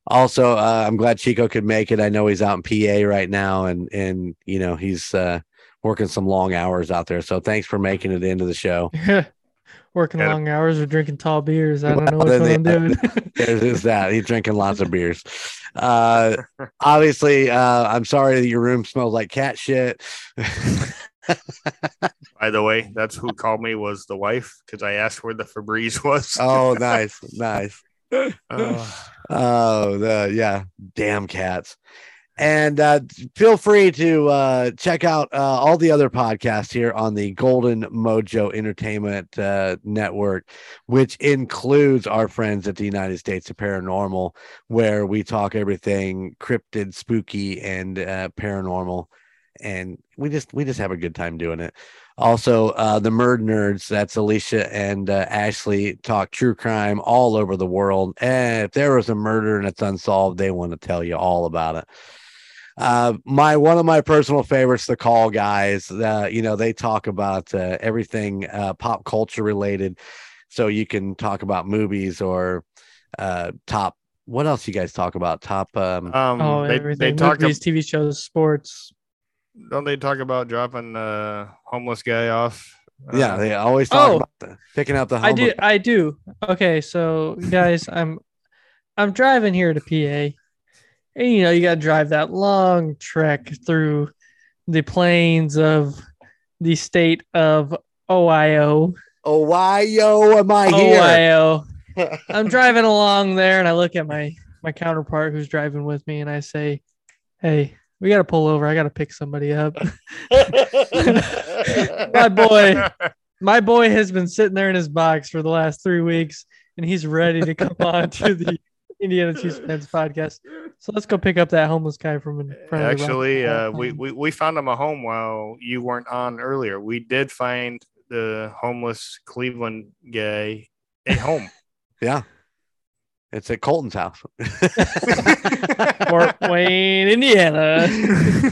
Also, uh, I'm glad Chico could make it. I know he's out in PA right now, and and you know he's uh, working some long hours out there. So thanks for making it into the show. Working Yeah. long hours or drinking tall beers. I don't know Well, which then one I'm doing. There's is that he's drinking lots of beers. Uh, obviously, uh, I'm sorry that your room smells like cat shit. By the way, that's who called me was the wife because I asked where the Febreze was. oh, nice, nice. Uh, Oh, the yeah, damn cats. And uh, feel free to uh, check out uh, all the other podcasts here on the Golden Mojo Entertainment uh, Network, which includes our friends at the United States of Paranormal, where we talk everything cryptid, spooky, and uh, paranormal. And we just we just have a good time doing it. Also, uh, the Murd Nerds, that's Alicia and Ashley, talk true crime all over the world. And if there was a murder and it's unsolved, they want to tell you all about it. Uh, my one of my personal favorites, the Call Guys. Uh, you know, they talk about uh, everything uh, pop culture related, so you can talk about movies or uh, top. What else you guys talk about? Top. Um, um, oh, they, they everything. talk. Movies, TV shows, sports. don't they talk about dropping the homeless guy off? yeah, Uh, they always talk oh. about the, picking up the. I do. I do. Okay, so guys, I'm I'm driving here to PA, and you know you got to drive that long trek through the plains of the state of Ohio. Oh, why am I here? Ohio. I'm driving along there, and I look at my my counterpart who's driving with me, and I say, "Hey, we got to pull over. I got to pick somebody up." my boy, my boy has been sitting there in his box for the last three weeks, and he's ready to come on to the Indiana Chiefs fans podcast. So let's go pick up that homeless guy from in front of Actually, Rocky uh, we, we we found him a home while you weren't on earlier. We did find the homeless Cleveland guy a home. Yeah. It's at Colton's house. Fort Wayne, Indiana.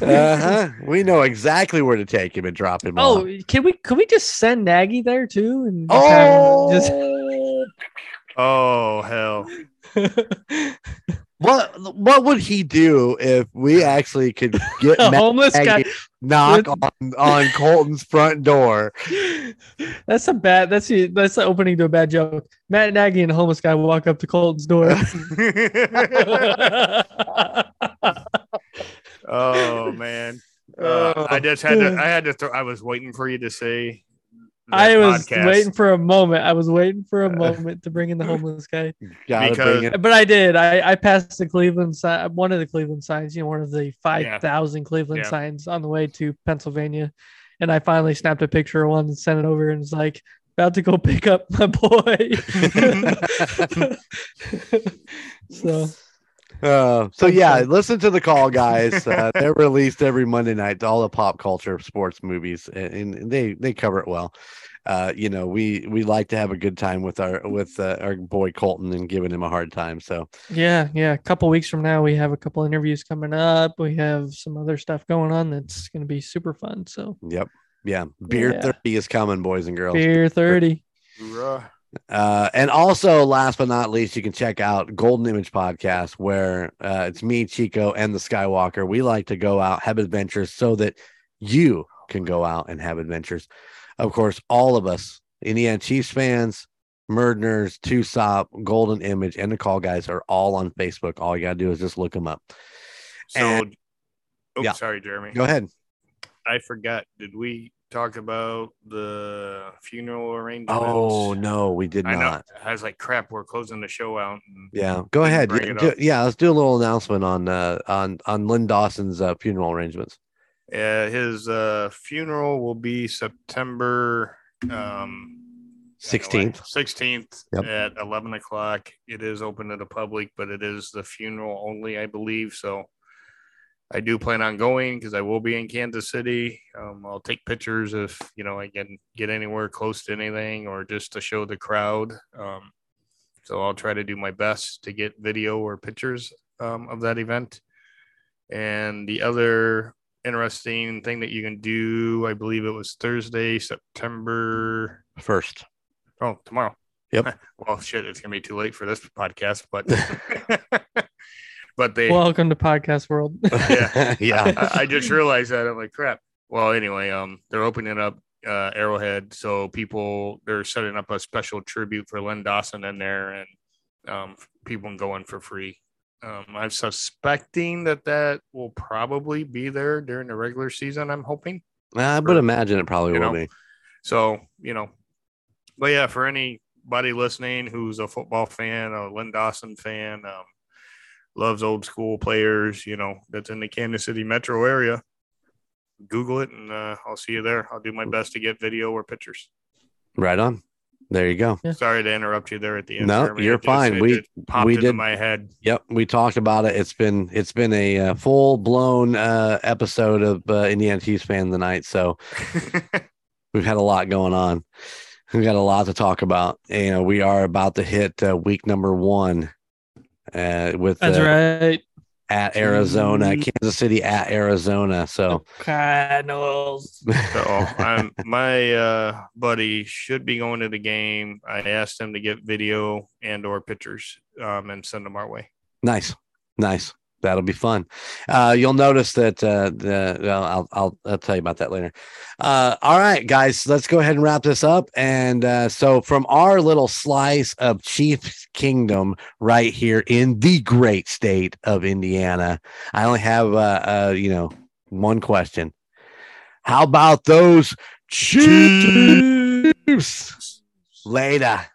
uh-huh. We know exactly where to take him and drop him Oh, off. can we can we just send Nagy there too? And just have him Oh, oh hell! Just what what would he do if we actually could get a Matt homeless guy. Knock with- on, on Colton's front door? That's a bad. That's the that's the opening to a bad joke. Matt Nagy and a homeless guy walk up to Colton's door. oh man! Uh, I just had to. I had to. Throw, I was waiting for you to say. That I was podcast. waiting for a moment. I was waiting for a uh, moment to bring in the homeless guy, Because- but I did. I I passed the Cleveland sign, one of the Cleveland signs. You know, one of the five thousand Cleveland Yeah. signs on the way to Pennsylvania, and I finally snapped a picture of one and sent it over, and it's like about to go pick up my boy. so Uh, so yeah, listen to the call, guys. Uh, they're released every Monday night. All the pop culture, sports movies, and, and they they cover it well. Uh, you know, we we like to have a good time with our with uh, our boy Colton and giving him a hard time. So Yeah, yeah. A couple weeks from now, we have a couple interviews coming up. We have some other stuff going on that's going to be super fun. So, yep, yeah, beer Yeah. thirty is coming, boys and girls. beer 30. Hoorah. Uh, and also, last but not least, you can check out Golden Image Podcast, where uh, it's me, Chico, and the Skywalker. We like to go out, have adventures, so that you can go out and have adventures. Of course, all of us, Indiana Chiefs fans, Murdnerds, Tusop, Golden Image, and the Call Guys are all on Facebook. All you gotta do is just look them up. So, And- oh, yeah. sorry, Jeremy. Go ahead. I forgot. Did we talk about the funeral arrangements? Oh no, we did I know. not. I was like, crap, we're closing the show out. And Yeah, go ahead. Yeah, do- yeah, let's do a little announcement on uh, on on Len Dawson's uh, funeral arrangements. Uh, his uh, funeral will be September um, Sixteenth. Sixteenth Yep. at eleven o'clock. It is open to the public, but it is the funeral only, I believe. So I do plan on going because I will be in Kansas City. Um, I'll take pictures if you know I can get anywhere close to anything, or just to show the crowd. Um, so I'll try to do my best to get video or pictures um, of that event. And the other interesting thing that you can do, I believe it was Thursday, September First. Oh, tomorrow. Yep. well, shit, it's gonna be too late for this podcast, but but they. Welcome to podcast world. Yeah. yeah. I, I just realized that I'm like crap. Well, anyway, um, they're opening up uh, Arrowhead, so people they're setting up a special tribute for Len Dawson in there, and um, people can go in for free. Um, I'm suspecting that that will probably be there during the regular season. I'm hoping. I would imagine it probably You will know, be. So, you know, but yeah, for anybody listening who's a football fan, a Len Dawson fan, um, loves old school players, you know, that's in the Kansas City metro area, Google it and uh, I'll see you there. I'll do my best to get video or pictures. Right on. There you go. Yeah. Sorry to interrupt you there at the end. No, Jeremy. you're It just- fine. it We- just popped we into did- my head. Yep, we talked about it. It's been it's been a uh, full blown uh, episode of uh, Indiana Chiefs fan tonight. So we've had a lot going on. We got a lot to talk about. You know, we are about to hit uh, week number one uh, with That's uh, right. at Arizona, Jeez. Kansas City at Arizona. So Cardinals. So I'm, my uh, buddy should be going to the game. I asked him to get video and or pictures um, and send them our way. nice, nice. That'll be fun. Uh, you'll notice that uh, the well, I'll, I'll I'll tell you about that later. Uh, all right, guys, let's go ahead and wrap this up. And uh, so, from our little slice of Chiefs Kingdom right here in the great state of Indiana, I only have uh, uh, you know one question. How about those Chiefs? Later.